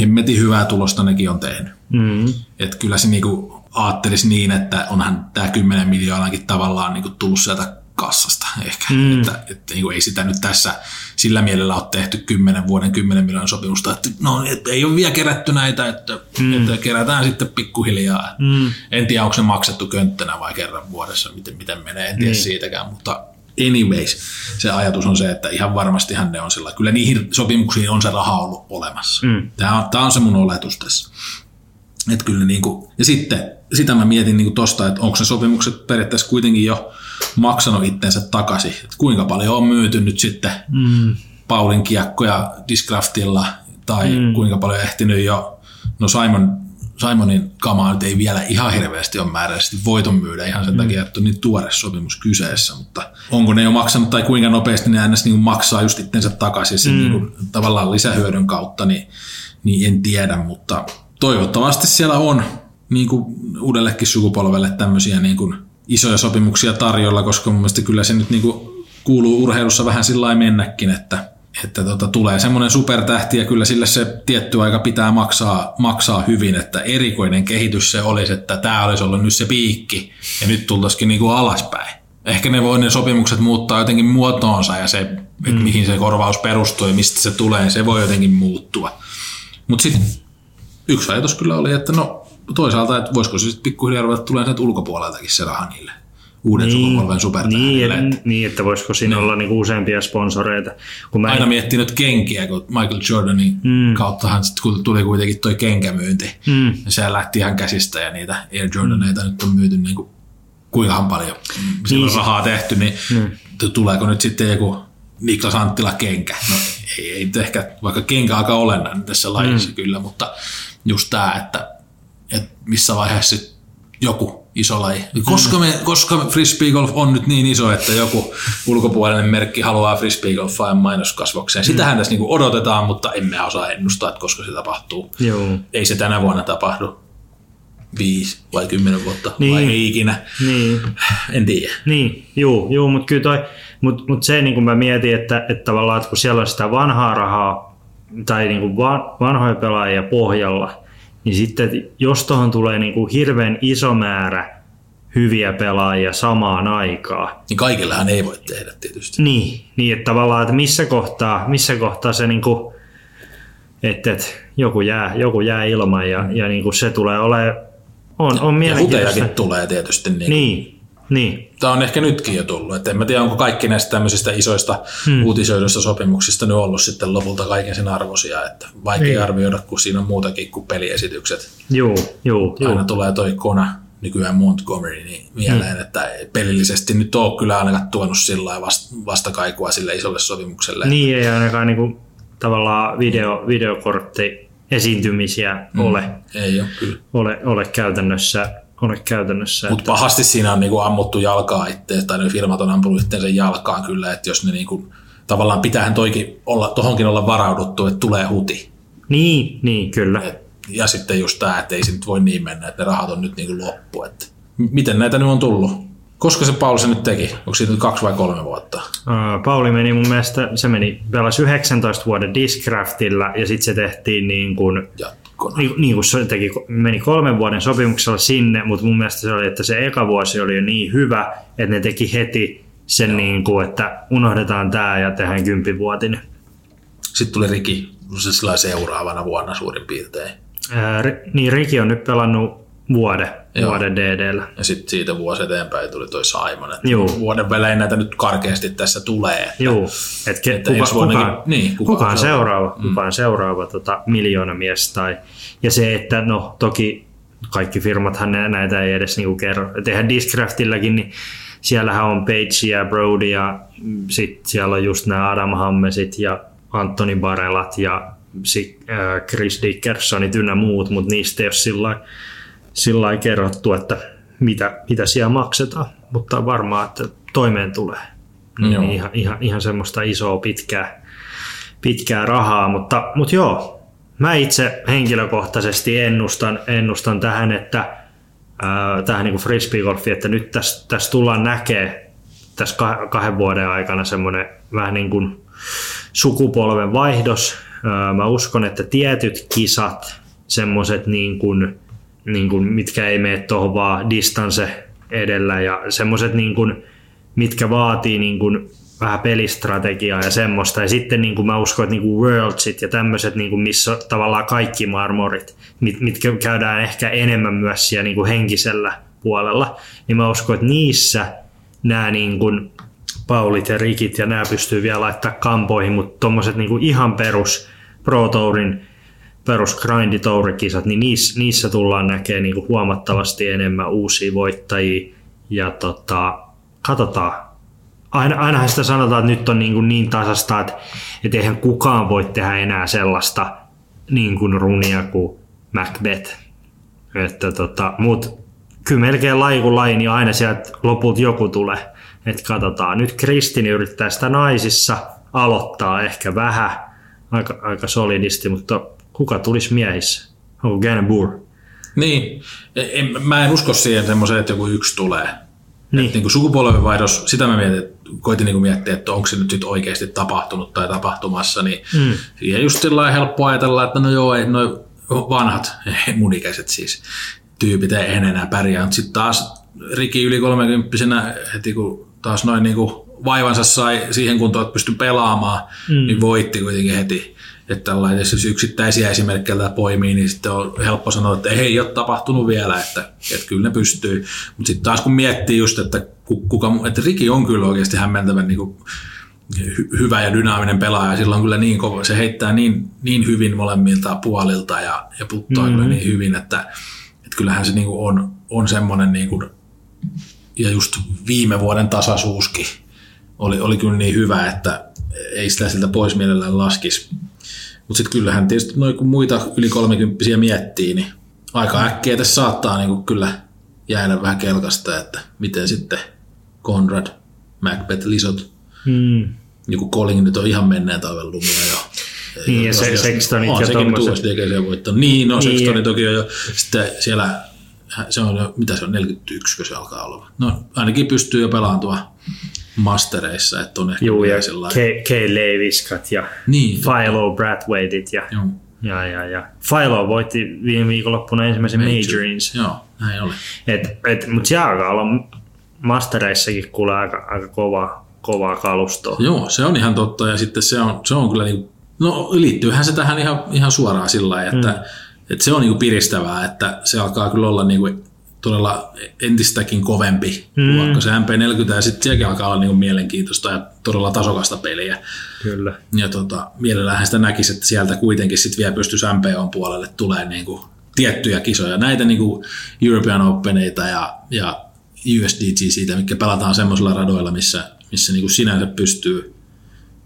S3: hemmetin hyvää tulosta nekin on tehnyt. Mm. Että kyllä se niinku ajattelisi niin, että onhan tämä 10 miljoonaakin tavallaan niin kuin tullut sieltä kassasta ehkä. Mm. Että, että niin kuin ei sitä nyt tässä sillä mielellä ole tehty 10 vuoden 10 miljoonan sopimusta, että no että ei ole vielä kerätty näitä, että, mm. että kerätään sitten pikkuhiljaa. Mm. En tiedä, onko se maksettu könttänä vai kerran vuodessa, miten, miten menee, en tiedä mm. siitäkään, mutta anyways, se ajatus on se, että ihan varmastihan ne on sillä. Kyllä niihin sopimuksiin on se raha ollut olemassa. Mm. Tämä, on, tämä on se mun oletus tässä. Että kyllä niin kuin, ja sitten sitä mä mietin niin tuosta, että onko ne sopimukset periaatteessa kuitenkin jo maksanut itsensä takaisin. Että kuinka paljon on myyty nyt sitten mm. Paulin kiekkoja Discraftilla tai mm. kuinka paljon ehtinyt jo, no Simon, Simonin kamaa nyt ei vielä ihan hirveästi ole määräisesti voiton myydä ihan sen mm. takia, että on niin tuore sopimus kyseessä, mutta onko ne jo maksanut tai kuinka nopeasti ne ns. Niin maksaa just itsensä takaisin sen mm. niin kuin, tavallaan lisähyödyn kautta, niin, niin en tiedä, mutta toivottavasti siellä on niin kuin uudellekin sukupolvelle tämmöisiä niin kuin isoja sopimuksia tarjolla, koska mun mielestä kyllä se nyt niin kuin kuuluu urheilussa vähän sillä mennäkin, että, että tota, tulee semmoinen supertähti ja kyllä sille se tietty aika pitää maksaa, maksaa hyvin, että erikoinen kehitys se olisi, että tämä olisi ollut nyt se piikki ja nyt tultaisikin niin kuin alaspäin. Ehkä ne voi ne sopimukset muuttaa jotenkin muotoonsa ja se, mm. mihin se korvaus perustuu ja mistä se tulee, se voi jotenkin muuttua. Mutta sitten yksi ajatus kyllä oli, että no toisaalta, että voisiko se sitten pikkuhiljaa ruveta tulee sieltä ulkopuoleltakin se raha niille uuden niin, sukupolven supertähdille.
S1: Niin, niin, että voisiko siinä niin. olla niinku useampia sponsoreita.
S3: Kun mä Aina en... miettinyt kenkiä, kun Michael Jordanin mm. kauttahan sit tuli kuitenkin toi kenkämyynti. Mm. Ja se lähti ihan käsistä ja niitä Air Jordaneita mm. nyt on myyty niinku kuinka paljon. Sillä niin, on rahaa tehty, niin mm. tuleeko nyt sitten joku Niklas Anttila kenkä? No ei, ei ehkä, vaikka kenkä aika olennainen tässä lajissa mm. kyllä, mutta just tämä, että, että missä vaiheessa joku iso laji. Koska, me, koska frisbeegolf on nyt niin iso, että joku ulkopuolinen merkki haluaa frisbeegolfaa mainoskasvokseen. Sitähän tässä niinku odotetaan, mutta emme osaa ennustaa, että koska se tapahtuu.
S1: Joo.
S3: Ei se tänä vuonna tapahdu. Viisi vai kymmenen vuotta niin. vai ei ikinä.
S1: Niin.
S3: En tiedä.
S1: Niin, joo, joo mutta kyllä toi, mut, mut se niin kuin mä mietin, että, että tavallaan, että kun siellä on sitä vanhaa rahaa tai niin kuin vanhoja pelaajia pohjalla, niin sitten jos tuohon tulee niin kuin hirveän iso määrä hyviä pelaajia samaan aikaan.
S3: Niin kaikillahan ei voi tehdä tietysti.
S1: Niin, niin että tavallaan, että missä kohtaa, missä kohtaa se niin kuin, että, että joku, jää, joku jää ilman ja, ja niin kuin se tulee olemaan, on, on
S3: mielenkiintoista. Ja tulee tietysti.
S1: Niin, niin, niin.
S3: Tämä on ehkä nytkin jo tullut. Et en mä tiedä, onko kaikki näistä tämmöisistä isoista hmm. uutisoiduista sopimuksista nyt ollut sitten lopulta kaiken sen arvoisia. Että vaikea niin. arvioida, kun siinä on muutakin kuin peliesitykset.
S1: Joo, joo.
S3: Aina joo. tulee toi Kona, nykyään Montgomery, niin mieleen, hmm. että pelillisesti nyt ole kyllä ainakaan tuonut sillä vastakaikua sille isolle sopimukselle.
S1: Niin, ei ainakaan niin kuin, tavallaan video, videokortti esiintymisiä hmm. ole.
S3: Ei ole, kyllä.
S1: Ole, ole käytännössä ole käytännössä.
S3: Mutta että... pahasti siinä on niinku ammuttu jalkaa itse, tai ne firmat on ampunut itseensä jalkaan kyllä, että jos ne niinku, tavallaan pitäähän toikin olla, tohonkin olla varauduttu, että tulee huti.
S1: Niin, niin kyllä. Et,
S3: ja sitten just tämä, että ei se nyt voi niin mennä, että ne rahat on nyt niinku loppu. Että miten näitä nyt on tullut? Koska se Pauli se nyt teki? Onko siitä nyt kaksi vai kolme vuotta?
S1: Pauli meni mun mielestä, se meni pelasi 19 vuoden Discraftilla ja sitten se tehtiin niin kuin, niin, niin kuin se teki, meni kolmen vuoden sopimuksella sinne, mutta mun mielestä se oli, että se eka vuosi oli jo niin hyvä, että ne teki heti sen, niin kuin, että unohdetaan tämä ja tehdään kymppivuotinen.
S3: Sitten tuli Riki seuraavana vuonna suurin piirtein.
S1: Ää, niin, Riki on nyt pelannut vuoden, Joo. vuoden DDllä.
S3: Ja sitten siitä vuosi eteenpäin tuli toi Simon. Että Joo. Vuoden välein näitä nyt karkeasti tässä tulee. Että,
S1: Joo. Et ke, että kuka, kuka, niin, kuka, kuka on seuraava, mm. kuka on seuraava tota, miljoona mies. Tai, ja se, että no toki kaikki firmathan näitä ei edes niinku kerro. Tehdään Discraftillakin, niin siellähän on Page ja Brody ja sitten siellä on just nämä Adam Hammesit ja Anthony Barellat ja Chris Dickersonit ynnä muut, mutta niistä ei ole sillä sillä kerrottu, että mitä, mitä siellä maksetaan, mutta varmaan, että toimeen tulee. Niin joo. Ihan, ihan, ihan semmoista isoa pitkää, pitkää rahaa, mutta, mutta joo, mä itse henkilökohtaisesti ennustan, ennustan tähän, että ää, tähän niin frisbeegolfiin, että nyt tässä, tässä tullaan näkee tässä kahden vuoden aikana semmoinen vähän niin kuin sukupolven vaihdos. Ää, mä uskon, että tietyt kisat, semmoiset niin kuin niin kuin, mitkä ei mene tuohon vaan distance edellä ja semmoiset, niin mitkä vaatii niin kuin, vähän pelistrategiaa ja semmoista. Ja sitten niin kuin mä uskon, että niin kuin Worldsit ja tämmöiset, niin kuin missä tavallaan kaikki marmorit, mit, mitkä käydään ehkä enemmän myös siellä niin kuin henkisellä puolella, niin mä uskon, että niissä nämä niin kuin Paulit ja Rikit ja nämä pystyy vielä laittaa kampoihin, mutta tuommoiset niin ihan perus Pro Tourin perus grinditourikisat, niin niissä, niissä tullaan näkemään niin huomattavasti enemmän uusia voittajia. Ja tota, katsotaan. Aina, ainahan sitä sanotaan, että nyt on niin, kuin niin tasasta, että, että eihän kukaan voi tehdä enää sellaista niin kuin runia kuin Macbeth. Että tota, mut kyllä melkein laji kuin laji, niin aina sieltä lopulta joku tulee. Että katsotaan. Nyt Kristin yrittää sitä naisissa aloittaa ehkä vähän, aika, aika solidisti, mutta kuka tulisi miehissä? Onko Gannabur?
S3: Niin, en, mä en usko siihen semmoiseen, että joku yksi tulee.
S1: Niin.
S3: Niin kuin sukupolvenvaihdos, sitä mä mietin, koitin niin kuin miettiä, että onko se nyt sit oikeasti tapahtunut tai tapahtumassa, niin mm. siihen just sillä helppo ajatella, että no joo, ei, no vanhat, mun ikäiset siis, tyypit ei enää pärjää, mutta sitten taas Riki yli 30 heti kun taas noin niin kuin vaivansa sai siihen kuntoon, että pystyi pelaamaan, mm. niin voitti kuitenkin heti. Että tällainen, jos yksittäisiä esimerkkejä poimii, niin sitten on helppo sanoa, että ei ole tapahtunut vielä, että, että kyllä ne pystyy. Mutta sitten taas kun miettii just, että, kuka, että Riki on kyllä oikeasti hämmentävän niin kuin hyvä ja dynaaminen pelaaja. Sillä on kyllä niin kova, se heittää niin, niin hyvin molemmilta puolilta ja, ja puttaa mm-hmm. kyllä niin hyvin, että, että kyllähän se niin kuin on, on semmoinen, niin kuin, ja just viime vuoden tasaisuuskin oli, oli kyllä niin hyvä, että ei sitä siltä pois mielellään laskisi. Mutta sitten kyllähän tietysti noin kun muita yli 30 miettii, niin aika äkkiä tässä saattaa niin kuin kyllä jäädä vähän kelkasta, että miten sitten Conrad, Macbeth, Lisot, hmm. joku Colling nyt on ihan menneen talven lumia jo.
S1: Niin, ja se, Sextonit
S3: ja tuommoiset. Niin, no niin, Sextonit toki on jo. Sitten siellä, se on mitä se on, 41, kun se alkaa olla. No ainakin pystyy jo pelaamaan tuo mastereissa, että on ehkä
S1: Juu, ja K. K. Leviskat ja niin, Philo Brathwaitit ja, Joo. ja, ja, ja Philo voitti viime viikonloppuna ensimmäisen Major. Majorinsa.
S3: Joo, näin oli.
S1: Et, et, mutta se alkaa olla mastereissakin kuule aika, aika kova, kovaa kalustoa.
S3: Joo, se on ihan totta ja sitten se on, se on kyllä niin, no liittyyhän se tähän ihan, ihan suoraan sillä lailla, että, mm. että se on niin piristävää, että se alkaa kyllä olla niin kuin todella entistäkin kovempi mm. vaikka se MP40 ja sitten sielläkin alkaa olla niin mielenkiintoista ja todella tasokasta peliä.
S1: Kyllä.
S3: Ja tota, mielellään sitä näkisi, että sieltä kuitenkin sitten vielä pystyisi MPOn puolelle tulee niin kuin tiettyjä kisoja. Näitä niin kuin European Openeita ja, ja USDG siitä, mikä pelataan semmoisilla radoilla, missä, missä niin kuin sinänsä pystyy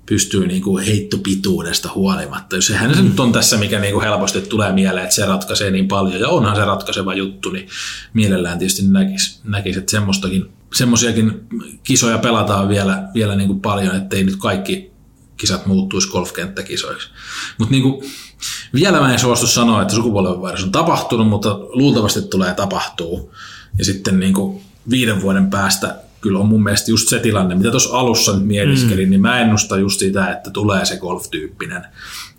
S3: pystyy niin kuin heittopituudesta huolimatta. Jos sehän se nyt on tässä, mikä niin kuin helposti tulee mieleen, että se ratkaisee niin paljon, ja onhan se ratkaiseva juttu, niin mielellään tietysti näkisi, näkisi että semmoistakin, semmoisiakin kisoja pelataan vielä, vielä niin kuin paljon, ettei nyt kaikki kisat muuttuisi golfkenttäkisoiksi. Mutta niin vielä mä en suostu sanoa, että sukupolvenvaihdos on tapahtunut, mutta luultavasti tulee tapahtuu. Ja sitten niin kuin viiden vuoden päästä kyllä on mun mielestä just se tilanne, mitä tuossa alussa nyt mietiskelin, mm. niin mä ennustan just sitä, että tulee se golf-tyyppinen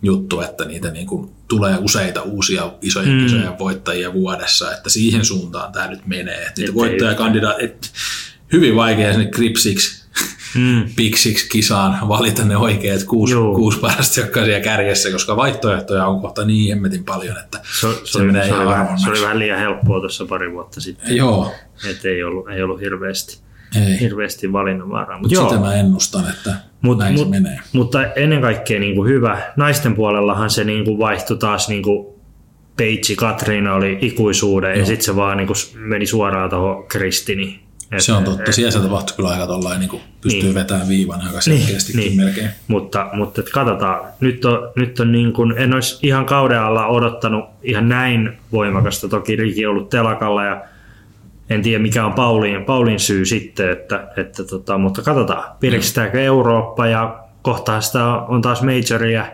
S3: juttu, että niitä niin kuin tulee useita uusia isoja mm. kisoja voittajia vuodessa, että siihen suuntaan tämä nyt menee. Että voittajakandidaat, et, hyvin vaikea sinne kripsiksi mm. piksiksi kisaan valita ne oikeat kuusi, kuusi parasta, jotka on siellä kärjessä, koska vaihtoehtoja on kohta niin hemmetin paljon, että
S1: se, se, se menee se, ihan se oli vähän liian helppoa tuossa pari vuotta sitten.
S3: Joo.
S1: Että ei ollut, ei ollut hirveästi ei. hirveästi valinnanvaraa.
S3: Mutta sitä mä ennustan, että mut, näin mut, se menee.
S1: Mutta ennen kaikkea niin kuin hyvä. Naisten puolellahan se niin kuin vaihtui taas niin kuin Peitsi Katriina oli ikuisuuden Joo. ja sitten se vaan niin kuin meni suoraan tuohon Kristini.
S3: Et, se on totta. Siellä se tapahtui kyllä aika tollain, niin pystyy niin. vetämään viivan aika niin, selkeästikin niin, melkein.
S1: Mutta, mutta et katsotaan. Nyt on, nyt on niin kuin, en olisi ihan kauden alla odottanut ihan näin voimakasta. Toki Riki ollut telakalla ja en tiedä mikä on Paulin, Paulin syy sitten, että, että tota, mutta katsotaan, pirkistääkö Eurooppa ja kohtaa sitä on taas majoria,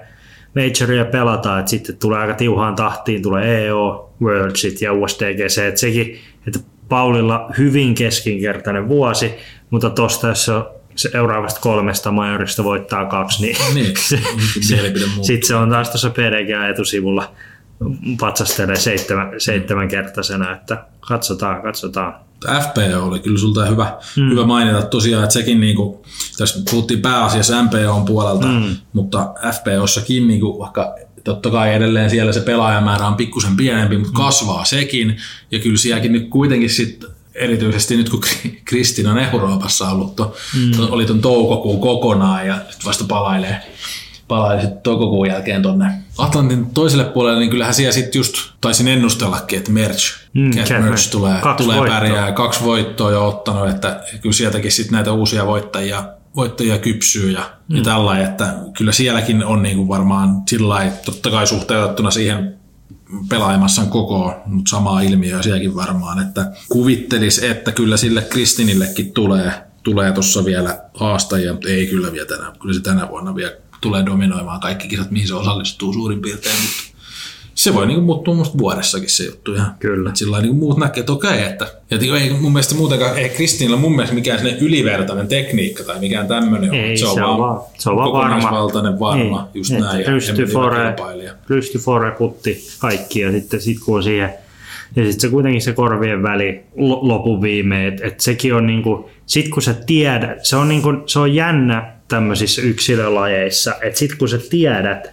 S1: majoria pelata, että sitten tulee aika tiuhaan tahtiin, tulee EO, Worldsit ja USDGC, että sekin, että Paulilla hyvin keskinkertainen vuosi, mutta tuosta jos se seuraavasta kolmesta majorista voittaa kaksi, niin,
S3: niin.
S1: sitten se on taas tuossa PDG-etusivulla patsastelee seitsemän, seitsemänkertaisena, että katsotaan, katsotaan.
S3: FPO oli kyllä sulta hyvä, mm. hyvä mainita tosiaan, että sekin niin kuin, tässä puhuttiin pääasiassa MPOn puolelta, mm. mutta FPOssakin niin kuin, vaikka totta kai edelleen siellä se pelaajamäärä on pikkusen pienempi, mutta mm. kasvaa sekin. Ja kyllä sielläkin nyt kuitenkin sitten erityisesti nyt kun Kristin on Euroopassa ollut, to, mm. oli tuon toukokuun kokonaan ja sitten vasta palailee palaili sitten toukokuun jälkeen tonne Atlantin toiselle puolelle, niin kyllähän siellä sitten just taisin ennustellakin, että Merch, mm, Merch tulee, kaksi tulee pärjää. Kaksi voittoa jo ottanut, että kyllä sieltäkin sitten näitä uusia voittajia, voittajia kypsyy ja, mm. ja tällä, että kyllä sielläkin on niin kuin varmaan sillä totta kai suhteutettuna siihen pelaamassan koko, mutta samaa ilmiöä sielläkin varmaan, että kuvittelis, että kyllä sille Kristinillekin tulee tulee tuossa vielä haastajia, mutta ei kyllä vielä tänä, kyllä se tänä vuonna vielä tulee dominoimaan kaikki kisat, mihin se osallistuu suurin piirtein, mutta se voi niinku muuttua musta vuodessakin se juttu ihan.
S1: Kyllä.
S3: Et sillä niinku muut näkee, että okei, että ja ei mun mielestä muutenkaan, ei Kristiinillä mun mielestä mikään sellainen ylivertainen tekniikka tai mikään tämmöinen
S1: Ei,
S3: se on,
S1: se on
S3: vaan,
S1: se on vaan varma.
S3: kokonaisvaltainen varma,
S1: Niin,
S3: just näin.
S1: Pysty fore, pysty fore putti kaikki ja sitten sit kun on siihen ja sitten se kuitenkin se korvien väli lo- lopun viime, että et sekin on niinku, sit kun sä tiedät, se on, niinku, se on jännä tämmöisissä yksilölajeissa, että sit kun sä tiedät,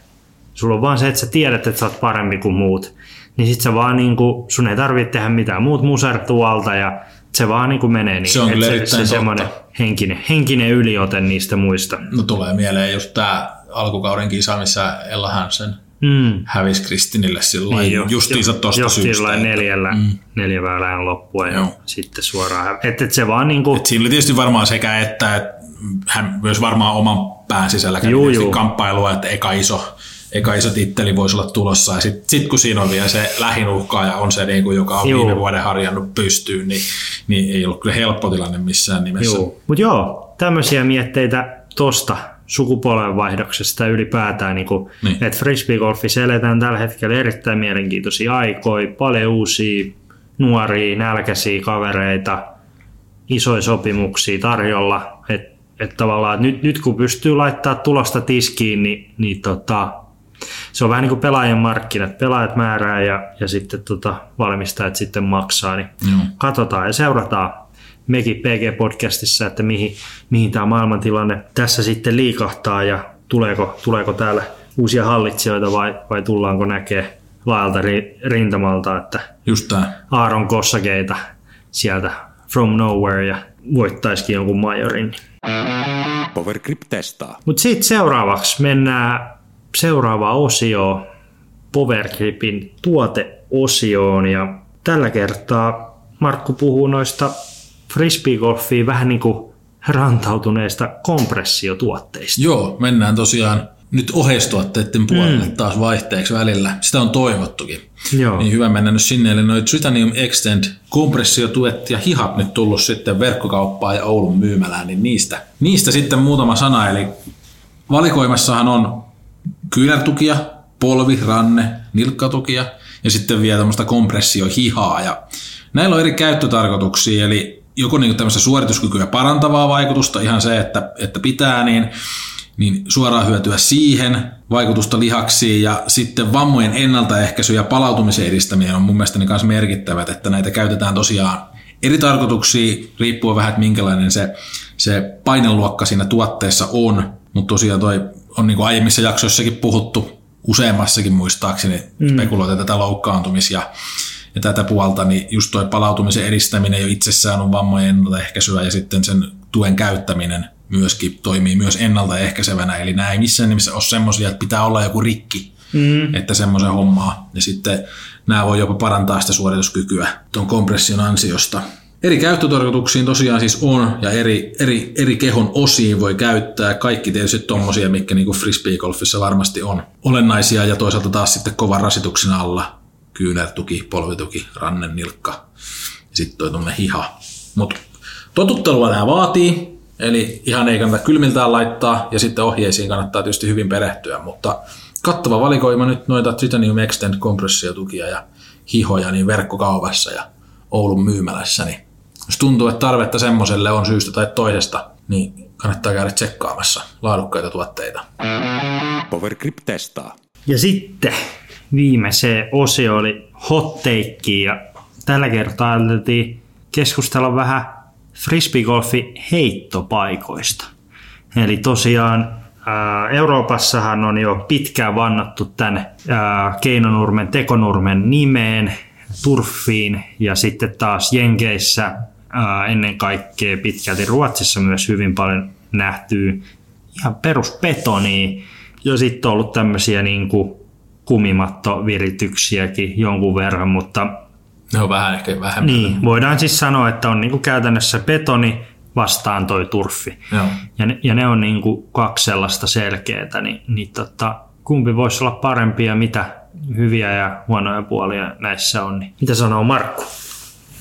S1: sulla on vaan se, että sä tiedät, että sä oot parempi kuin muut, niin sit sä vaan niinku, sun ei tarvitse tehdä mitään muut musertualta ja se vaan niinku menee niin.
S3: Se on kyllä
S1: se, se semmoinen henkinen, henkinen yliote niistä muista.
S3: No tulee mieleen just tämä alkukauden kisa, missä Ella Hansen
S1: Mm.
S3: hävisi Kristinille sillä
S1: Niin
S3: niin justiinsa tosta
S1: Johti
S3: syystä. että-
S1: neljällä, mm. neljä väylään loppua ja
S3: Joo.
S1: sitten suoraan. Että et se vaan niinku,
S3: Et siinä oli tietysti varmaan sekä että, että hän myös varmaan oman pään sisällä kävi
S1: Juu,
S3: tietysti
S1: juu.
S3: kamppailua, että eka iso, eka iso titteli voisi olla tulossa. Ja sitten sit kun siinä on vielä se lähinuhkaaja on se, niin kuin, joka on
S1: Juu.
S3: viime vuoden harjannut pystyyn, niin, niin ei ollut kyllä helppo tilanne missään nimessä.
S1: joo. Mut joo, tämmöisiä mietteitä tosta sukupolvenvaihdoksesta ylipäätään, niin kuin,
S3: Niin.
S1: että frisbeegolfissa eletään tällä hetkellä erittäin mielenkiintoisia aikoja, paljon uusia nuoria, nälkäisiä kavereita, isoja sopimuksia tarjolla, että et tavallaan et nyt, nyt kun pystyy laittaa tulosta tiskiin, niin, niin tota, se on vähän niin kuin pelaajien markkinat. Pelaajat määrää ja, ja sitten tota, valmistajat sitten maksaa. Niin
S3: Joo.
S1: katsotaan ja seurataan mekin PG-podcastissa, että mihin, mihin tämä maailmantilanne tässä sitten liikahtaa ja tuleeko, tuleeko täällä uusia hallitsijoita vai, vai tullaanko näkee laajalta ri, rintamalta, että
S3: Just tämä.
S1: Aaron Kossakeita sieltä from nowhere ja voittaisikin jonkun majorin.
S2: Powergrip testaa.
S1: Mutta sitten seuraavaksi mennään seuraavaan osioon, Powergripin tuoteosioon ja tällä kertaa Markku puhuu noista frisbeegolfiin vähän niin kuin rantautuneista kompressiotuotteista.
S3: Joo, mennään tosiaan nyt oheistuotteiden puolelle mm. taas vaihteeksi välillä. Sitä on toivottukin.
S1: Joo.
S3: Niin hyvä mennä nyt sinne. Eli noin Tritanium Extend kompressiotuet ja hihat nyt tullut sitten verkkokauppaan ja Oulun myymälään, niin niistä, niistä sitten muutama sana. Eli valikoimassahan on kyynärtukia, polvi, ranne, nilkkatukia ja sitten vielä tämmöistä kompressiohihaa. Ja näillä on eri käyttötarkoituksia, eli joko niin tämmöistä suorituskykyä parantavaa vaikutusta, ihan se, että, että pitää, niin niin suoraan hyötyä siihen, vaikutusta lihaksiin ja sitten vammojen ennaltaehkäisy ja palautumisen edistäminen on mun mielestä myös merkittävät, että näitä käytetään tosiaan eri tarkoituksia, riippuen vähän, että minkälainen se, se paineluokka siinä tuotteessa on, mutta tosiaan toi on niin kuin aiemmissa jaksoissakin puhuttu useammassakin muistaakseni mm. spekuloita tätä loukkaantumis- ja ja tätä puolta, niin just toi palautumisen edistäminen jo itsessään on vammojen ennaltaehkäisyä ja sitten sen tuen käyttäminen myöskin toimii myös ennaltaehkäisevänä. Eli nämä ei missään nimessä ole semmoisia, että pitää olla joku rikki, mm. että semmoisen hommaa. Ja sitten nämä voi jopa parantaa sitä suorituskykyä tuon kompression ansiosta. Eri käyttötarkoituksiin tosiaan siis on ja eri, eri, eri kehon osiin voi käyttää. Kaikki tietysti tommosia, mitkä niin frisbeegolfissa varmasti on olennaisia ja toisaalta taas sitten kovan rasituksen alla kyynärtuki, polvituki, rannen, nilkka ja sitten toi hiha. Mutta totuttelua nämä vaatii, eli ihan ei kannata kylmiltään laittaa ja sitten ohjeisiin kannattaa tietysti hyvin perehtyä, mutta kattava valikoima nyt noita Titanium Extend kompressiotukia ja hihoja niin verkkokaupassa ja Oulun myymälässä, niin jos tuntuu, että tarvetta semmoiselle on syystä tai toisesta, niin kannattaa käydä tsekkaamassa laadukkaita tuotteita.
S2: Powergrip testaa.
S1: Ja sitten viimeiseen osio oli hot take ja tällä kertaa ajateltiin keskustella vähän frisbeegolfin heittopaikoista. Eli tosiaan Euroopassahan on jo pitkään vannattu ää, Keinonurmen, Tekonurmen nimeen, turfiin ja sitten taas Jenkeissä ennen kaikkea pitkälti Ruotsissa myös hyvin paljon nähtyy ihan peruspetonia ja sitten on ollut tämmöisiä niin kuin kumimattovirityksiäkin jonkun verran, mutta
S3: Ne on vähän ehkä vähemmän.
S1: niin, voidaan siis sanoa, että on niin kuin käytännössä betoni vastaan toi turfi.
S3: Joo.
S1: Ja ne, ja ne on niin kuin kaksi sellaista selkeää, niin, niin tota, kumpi voisi olla parempi ja mitä, hyviä ja huonoja puolia näissä on. Niin mitä sanoo Markku?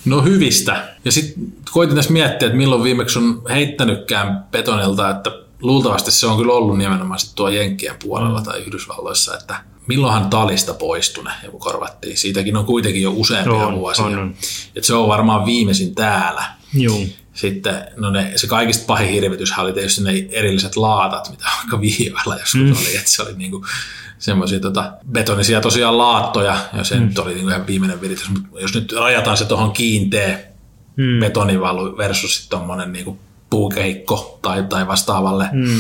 S3: No hyvistä. Ja sitten koitin tässä miettiä, että milloin viimeksi on heittänytkään betonilta, että luultavasti se on kyllä ollut nimenomaan sit tuo Jenkkien puolella tai Yhdysvalloissa, että milloinhan talista poistune, joku korvattiin. Siitäkin on kuitenkin jo useampia
S1: On,
S3: vuosia.
S1: on, on.
S3: Et se on varmaan viimeisin täällä.
S1: Joo.
S3: Sitten no ne, se kaikista pahin hirvityshän oli tietysti ne erilliset laatat, mitä vaikka viivällä joskus mm. oli. Että se oli niinku semmoisia tota, betonisia tosiaan laattoja, ja se mm. nyt oli niinku ihan viimeinen viritys. Mutta jos nyt rajataan se tuohon kiinteä mm. betonivalu versus sitten tuommoinen niinku puukehikko tai, tai vastaavalle mm.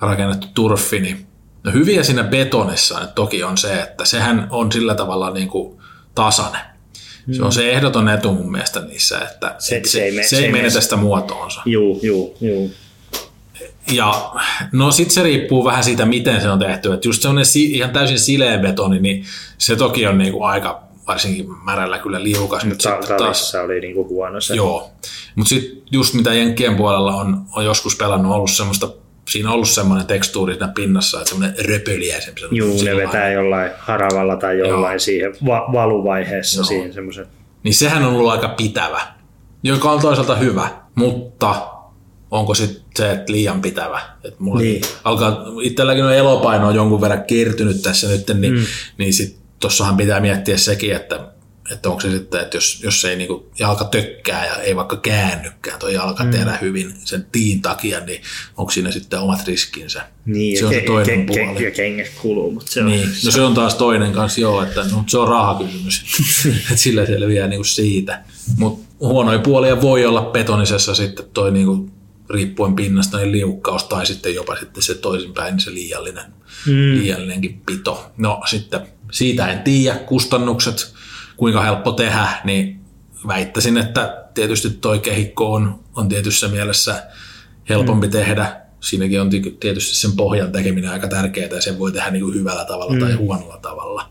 S3: rakennettu turfi, niin no hyviä siinä betonissa nyt toki on se, että sehän on sillä tavalla niinku tasainen. Se on se ehdoton etu mun mielestä niissä, että se, se, se ei, me, se ei menetä sitä muotoonsa.
S1: Juu, juu, juu.
S3: Ja no sit se riippuu vähän siitä, miten se on tehty. Että just semmoinen si- ihan täysin sileä betoni, niin se toki on niinku aika varsinkin märällä kyllä liukas. Nyt
S1: Ta-
S3: sitten taas,
S1: oli niinku huono se.
S3: joo. Mutta sitten just mitä Jenkkien puolella on, on joskus pelannut, ollut semmoista, siinä on ollut semmoinen tekstuuri siinä pinnassa, että semmoinen röpöliäisempi.
S1: Juu, ne vetää jollain haravalla tai jollain
S3: Joo.
S1: siihen va- valuvaiheessa
S3: Joo.
S1: siihen semmoisen.
S3: Niin sehän on ollut aika pitävä, joka on toisaalta hyvä, mutta onko sitten se että liian pitävä. Et mulla
S1: Niin.
S3: alkaa, itselläkin on elopaino on jonkun verran kertynyt tässä nyt, niin, mm. niin sit tossahan pitää miettiä sekin, että, että onko se sitten, että jos, jos ei niinku jalka tökkää ja ei vaikka käännykään tuo jalkaterä mm. hyvin sen tiin takia, niin onko siinä sitten omat riskinsä.
S1: Niin,
S3: se on se toinen
S1: ke-
S3: puoli.
S1: ke- ja kengät kuluu, mutta se on...
S3: Niin, no se on taas toinen kanssa, joo, että no, se on rahakysymys, että sillä selviää niinku siitä. Mutta huonoja puolia voi olla betonisessa sitten toi niinku, riippuen pinnasta niin liukkaus tai sitten jopa sitten se toisinpäin, niin se liiallinen, mm. liiallinenkin pito. No sitten siitä en tiedä, kustannukset, kuinka helppo tehdä, niin väittäisin, että tietysti toi kehikko on, on tietyssä mielessä helpompi mm. tehdä. Siinäkin on ti- tietysti sen pohjan tekeminen aika tärkeää ja sen voi tehdä niin kuin hyvällä tavalla mm. tai huonolla tavalla.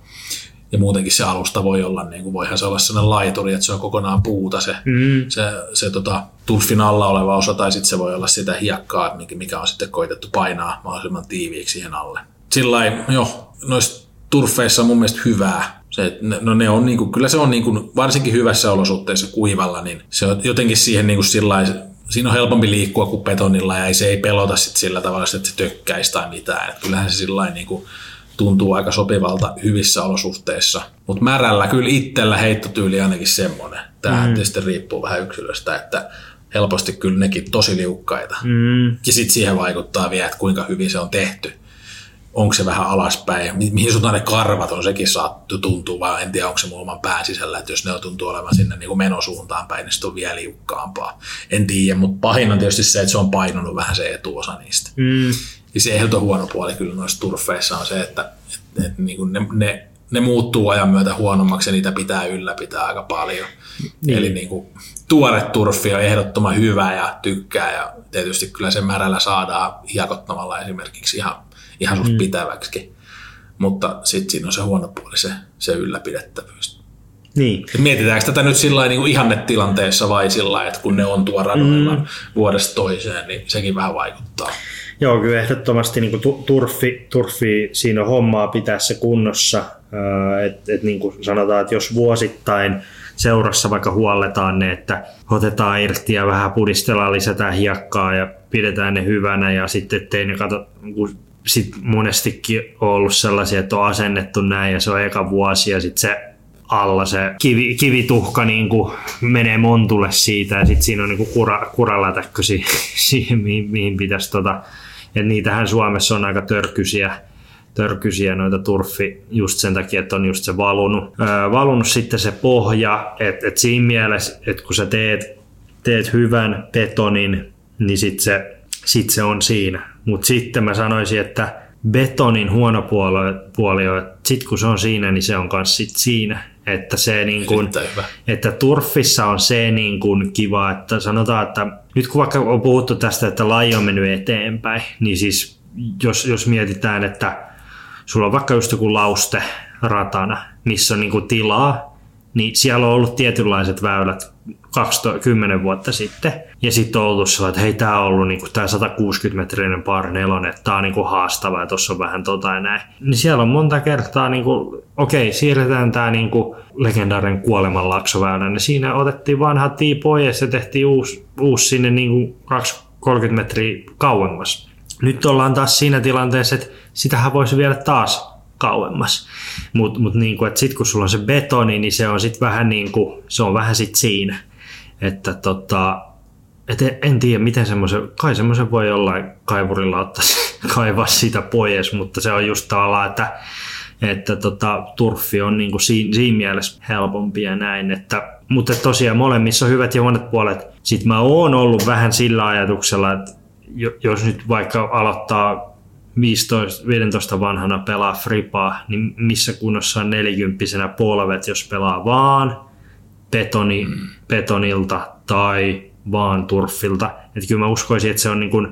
S3: Ja muutenkin se alusta voi olla, niin kuin, voihan se olla sellainen laituri, että se on kokonaan puuta se, mm. se, se tota, turfin alla oleva osa, tai sitten se voi olla sitä hiekkaa, mikä- on sitten koitettu painaa mahdollisimman tiiviiksi siihen alle. Sillä joo, noissa turfeissa on mun mielestä hyvää. Se, no ne on niinku, kyllä se on niinku, varsinkin hyvässä olosuhteissa kuivalla, niin se on jotenkin siihen niinku sillä siinä on helpompi liikkua kuin betonilla ja ei, se ei pelota sit sillä tavalla, että se tökkäisi tai mitään. Et kyllähän se sillä niinku tuntuu aika sopivalta hyvissä olosuhteissa. Mutta märällä kyllä itsellä heittotyyli ainakin semmoinen. Tämähän mm. tietysti riippuu vähän yksilöstä, että helposti kyllä nekin tosi liukkaita. Mm. Ja sitten siihen vaikuttaa vielä, että kuinka hyvin se on tehty onko se vähän alaspäin, mi- mihin suuntaan ne karvat on, sekin saattu tuntuu, vai en tiedä, onko se mun oman pään sisällä, että jos ne on tuntuu olevan sinne niin kuin menosuuntaan päin, niin on vielä liukkaampaa. En tiedä, mutta pahin on tietysti se, että se on painunut vähän se etuosa niistä. Mm. Ja se ehdoton huono puoli kyllä noissa turfeissa on se, että, että, että niin kuin ne, ne, ne muuttuu ajan myötä huonommaksi ja niitä pitää ylläpitää aika paljon. Niin. Eli niin kuin, tuore turfi on ehdottoman hyvä ja tykkää ja tietysti kyllä sen märällä saadaan hiekottamalla esimerkiksi ihan, ihan suht mm. pitäväksi. Mutta sitten siinä on se huono puoli, se, se ylläpidettävyys.
S1: Niin.
S3: Et mietitäänkö tätä nyt sillä niin ihannetilanteessa vai sillä että kun ne on tuo radoilla mm. vuodesta toiseen, niin sekin vähän vaikuttaa.
S1: Joo, kyllä ehdottomasti niin kuin turfi, turfi, siinä on hommaa pitää se kunnossa. Että et niin kuin sanotaan, että jos vuosittain seurassa vaikka huolletaan ne, että otetaan irti ja vähän pudistellaan, lisätään hiekkaa ja pidetään ne hyvänä ja sitten ettei ne kato, kun sit monestikin on ollut sellaisia, että on asennettu näin ja se on eka vuosi ja sitten se alla se kivi, kivituhka niin kuin menee montulle siitä ja sitten siinä on niin kuin kura, kuralätäkkö si- siihen, mihin, mihin pitäisi tota, että niitähän Suomessa on aika törkysiä, törkysiä noita turfi just sen takia, että on just se valunut, öö, valunut sitten se pohja, että et siinä mielessä, että kun sä teet, teet hyvän betonin, niin sitten se, sit se on siinä. Mutta sitten mä sanoisin, että betonin huono puoli, puoli on, että sit kun se on siinä, niin se on myös sit siinä. Että se niin kun, että turfissa on se niin kuin kiva, että sanotaan, että nyt kun vaikka on puhuttu tästä, että laji on mennyt eteenpäin, niin siis jos, jos mietitään, että sulla on vaikka just joku lauste ratana, missä on niin kuin tilaa, niin siellä on ollut tietynlaiset väylät 12, 10 vuotta sitten. Ja sitten on ollut sellainen, että hei, tämä on ollut niinku, tämä 160 metrinen par nelonen, että tämä on niinku haastava ja tuossa on vähän tota ja näin. Niin siellä on monta kertaa, niinku, okei, siirretään tämä niinku legendaarinen kuolemanlaksoväylä, niin siinä otettiin vanha tii pois ja tehtiin uusi, uusi sinne niinku 30 metriä kauemmas. Nyt ollaan taas siinä tilanteessa, että sitähän voisi viedä taas kauemmas. Mutta mut niinku, sitten kun sulla on se betoni, niin se on sitten vähän niin kuin, se on vähän sit siinä. Että tota, et en, en tiedä, miten semmoisen, kai semmoisen voi jollain kaivurilla ottaa, kaivaa sitä pois, mutta se on just tavallaan, että, että tota, turfi on niinku siinä, siinä mielessä helpompi ja näin. Että, mutta tosiaan molemmissa on hyvät ja huonot puolet. Sitten mä oon ollut vähän sillä ajatuksella, että jos nyt vaikka aloittaa 15, 15 vanhana pelaa fripaa, niin missä kunnossa on 40 polvet, jos pelaa vaan betoni, mm. betonilta tai vaan turfilta. Että kyllä mä uskoisin, että se on niin kuin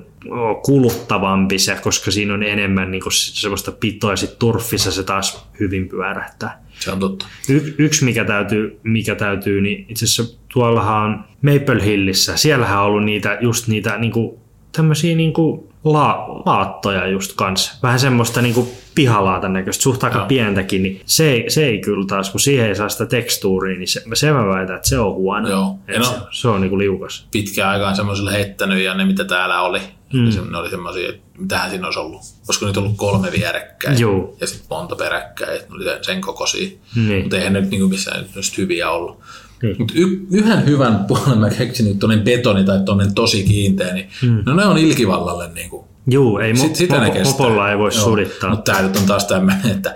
S1: kuluttavampi se, koska siinä on enemmän niin kuin sellaista pitoa ja sitten turfissa se taas hyvin pyörähtää.
S3: Se on totta.
S1: Y- yksi mikä täytyy, mikä täytyy, niin itse asiassa tuollahan on Maple Hillissä, siellähän on ollut niitä, just niitä niin kuin, tämmöisiä niin kuin la- laattoja just kanssa. Vähän semmoista niin kuin pihalaatan näköistä, suht aika pientäkin, niin se ei, se ei kyllä taas, kun siihen ei saa sitä tekstuuria, niin se, se mä väitän, että se on huono.
S3: Joo.
S1: no, se, se, on niin kuin liukas.
S3: Pitkään aikaan semmoiselle heittänyt ja ne mitä täällä oli, mm. ne oli semmoisia, että mitähän siinä olisi ollut. Olisiko niitä ollut kolme vierekkäin
S1: Joo.
S3: ja sitten monta peräkkäin, ne oli sen kokoisia.
S1: Niin.
S3: Mutta eihän ne nyt niin kuin missään nyt hyviä ollut. Mutta y- yhden hyvän puolen mä keksin, että tuonne betoni tai tuonne tosi kiinteä, niin mm. no ne on ilkivallalle niin kuin
S1: Joo, ei
S3: Sit, sitä kestää.
S1: mopolla ei voi Joo, sudittaa.
S3: Mutta tämä nyt on taas tämmöinen, että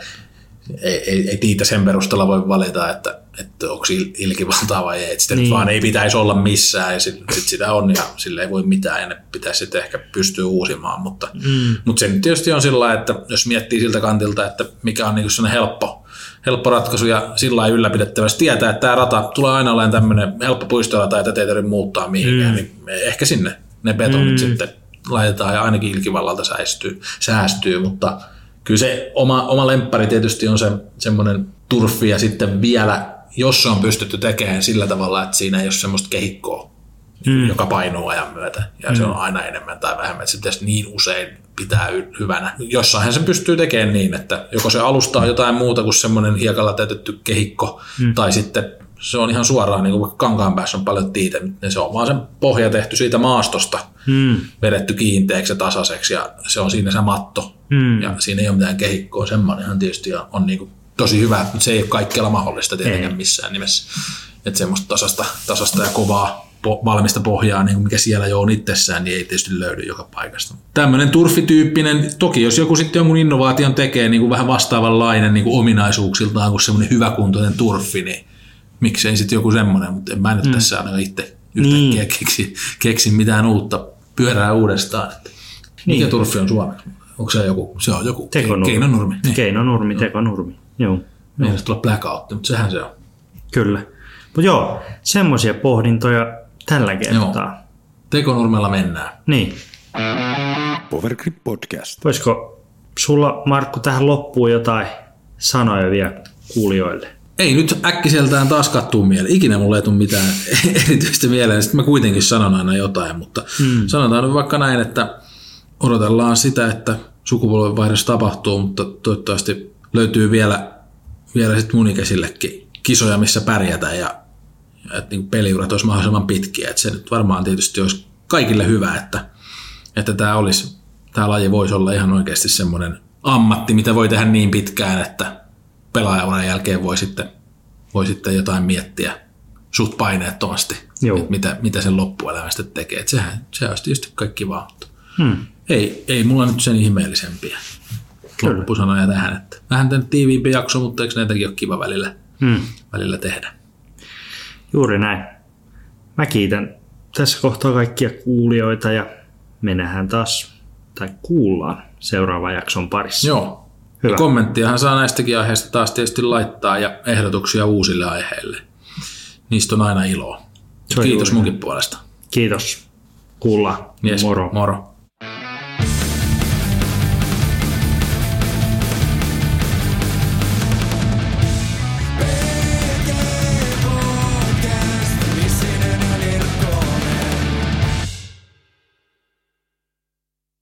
S3: ei, ei, ei niitä sen perusteella voi valita, että, että onko il, ilkivaltaa vai ei. Sitä niin. vaan ei pitäisi olla missään ja sitten sit sitä on ja sille ei voi mitään ja ne pitäisi sitten ehkä pystyä uusimaan. Mutta, mm. mutta se nyt tietysti on sillä että jos miettii siltä kantilta, että mikä on niin sellainen helppo, helppo ratkaisu ja sillä lailla ylläpidettävästi tietää, että tämä rata tulee aina olemaan tämmöinen helppo puistorata ja tätä ei tarvitse muuttaa mihinkään, mm. niin ehkä sinne ne betonit mm. sitten laitetaan ja ainakin ilkivallalta säästyy, säästyy mutta kyllä se oma, oma lemppari tietysti on se semmoinen turfi ja sitten vielä, jos se on pystytty tekemään sillä tavalla, että siinä ei ole semmoista kehikkoa, mm. joka painuu ajan myötä ja mm. se on aina enemmän tai vähemmän, että se pitäisi niin usein pitää hyvänä. Jossain se pystyy tekemään niin, että joko se alustaa jotain muuta kuin semmoinen hiekalla täytetty kehikko mm. tai sitten se on ihan suoraan, niin kuin kankaan päässä on paljon tiitä, niin se on vaan sen pohja tehty siitä maastosta, hmm. vedetty kiinteäksi ja tasaiseksi ja se on siinä se matto hmm. ja siinä ei ole mitään kehikkoa, semmoinenhan tietysti on niin kuin tosi hyvä, mutta se ei ole kaikkialla mahdollista tietenkään missään nimessä. Että semmoista tasasta, tasasta ja kovaa po, valmista pohjaa, niin mikä siellä jo on itsessään, niin ei tietysti löydy joka paikasta. Tämmöinen turfityyppinen, toki jos joku sitten jonkun innovaation tekee niin kuin vähän vastaavanlainen niin kuin ominaisuuksiltaan kuin semmoinen hyväkuntoinen turfi, niin miksei sitten joku semmoinen, mutta en mä nyt mm. tässä aina itse yhtäkkiä niin. keksi, keksi mitään uutta pyörää uudestaan. Että mikä niin. turfi on suomeksi? Onko se joku? Se on joku
S1: tekonurmi.
S3: keinonurmi.
S1: Niin. Keinonurmi, tekonurmi. Joo.
S3: Meidän tulla blackout, mutta sehän se on.
S1: Kyllä. Mutta joo, semmoisia pohdintoja tällä kertaa. Joo.
S3: Tekonurmella mennään.
S1: Niin.
S2: Powergrip Podcast.
S1: Voisiko sulla, Markku, tähän loppuun jotain sanoja vielä kuulijoille?
S3: ei nyt äkkiseltään taas kattuu mieleen. Ikinä mulle ei tule mitään erityistä mieleen. Sitten mä kuitenkin sanon aina jotain, mutta hmm. sanotaan nyt vaikka näin, että odotellaan sitä, että sukupolvenvaihdos tapahtuu, mutta toivottavasti löytyy vielä, vielä sitten mun ikäisillekin kisoja, missä pärjätä ja, ja että niin peliurat olisi mahdollisimman pitkiä. Että se nyt varmaan tietysti olisi kaikille hyvä, että, että tämä, olisi, tämä laji voisi olla ihan oikeasti semmoinen ammatti, mitä voi tehdä niin pitkään, että pelaajauran jälkeen voi sitten, voi sitten jotain miettiä suht paineettomasti, että mitä, mitä sen loppuelämästä tekee. Että sehän, se olisi tietysti kaikki vaan, hmm. ei, ei mulla nyt sen ihmeellisempiä Kyllä. loppusanoja tähän. Että vähän tämän tiiviimpi jakso, mutta eikö näitäkin ole kiva välillä, hmm. välillä tehdä?
S1: Juuri näin. Mä kiitän tässä kohtaa kaikkia kuulijoita ja me nähdään taas tai kuullaan seuraavan jakson parissa.
S3: Joo, Hyvä. Ja kommenttiahan saa näistäkin aiheista taas tietysti laittaa ja ehdotuksia uusille aiheille. Niistä on aina iloa. Kiitos munkin puolesta.
S1: Kiitos. Kuullaan.
S3: Yes,
S1: moro.
S3: moro.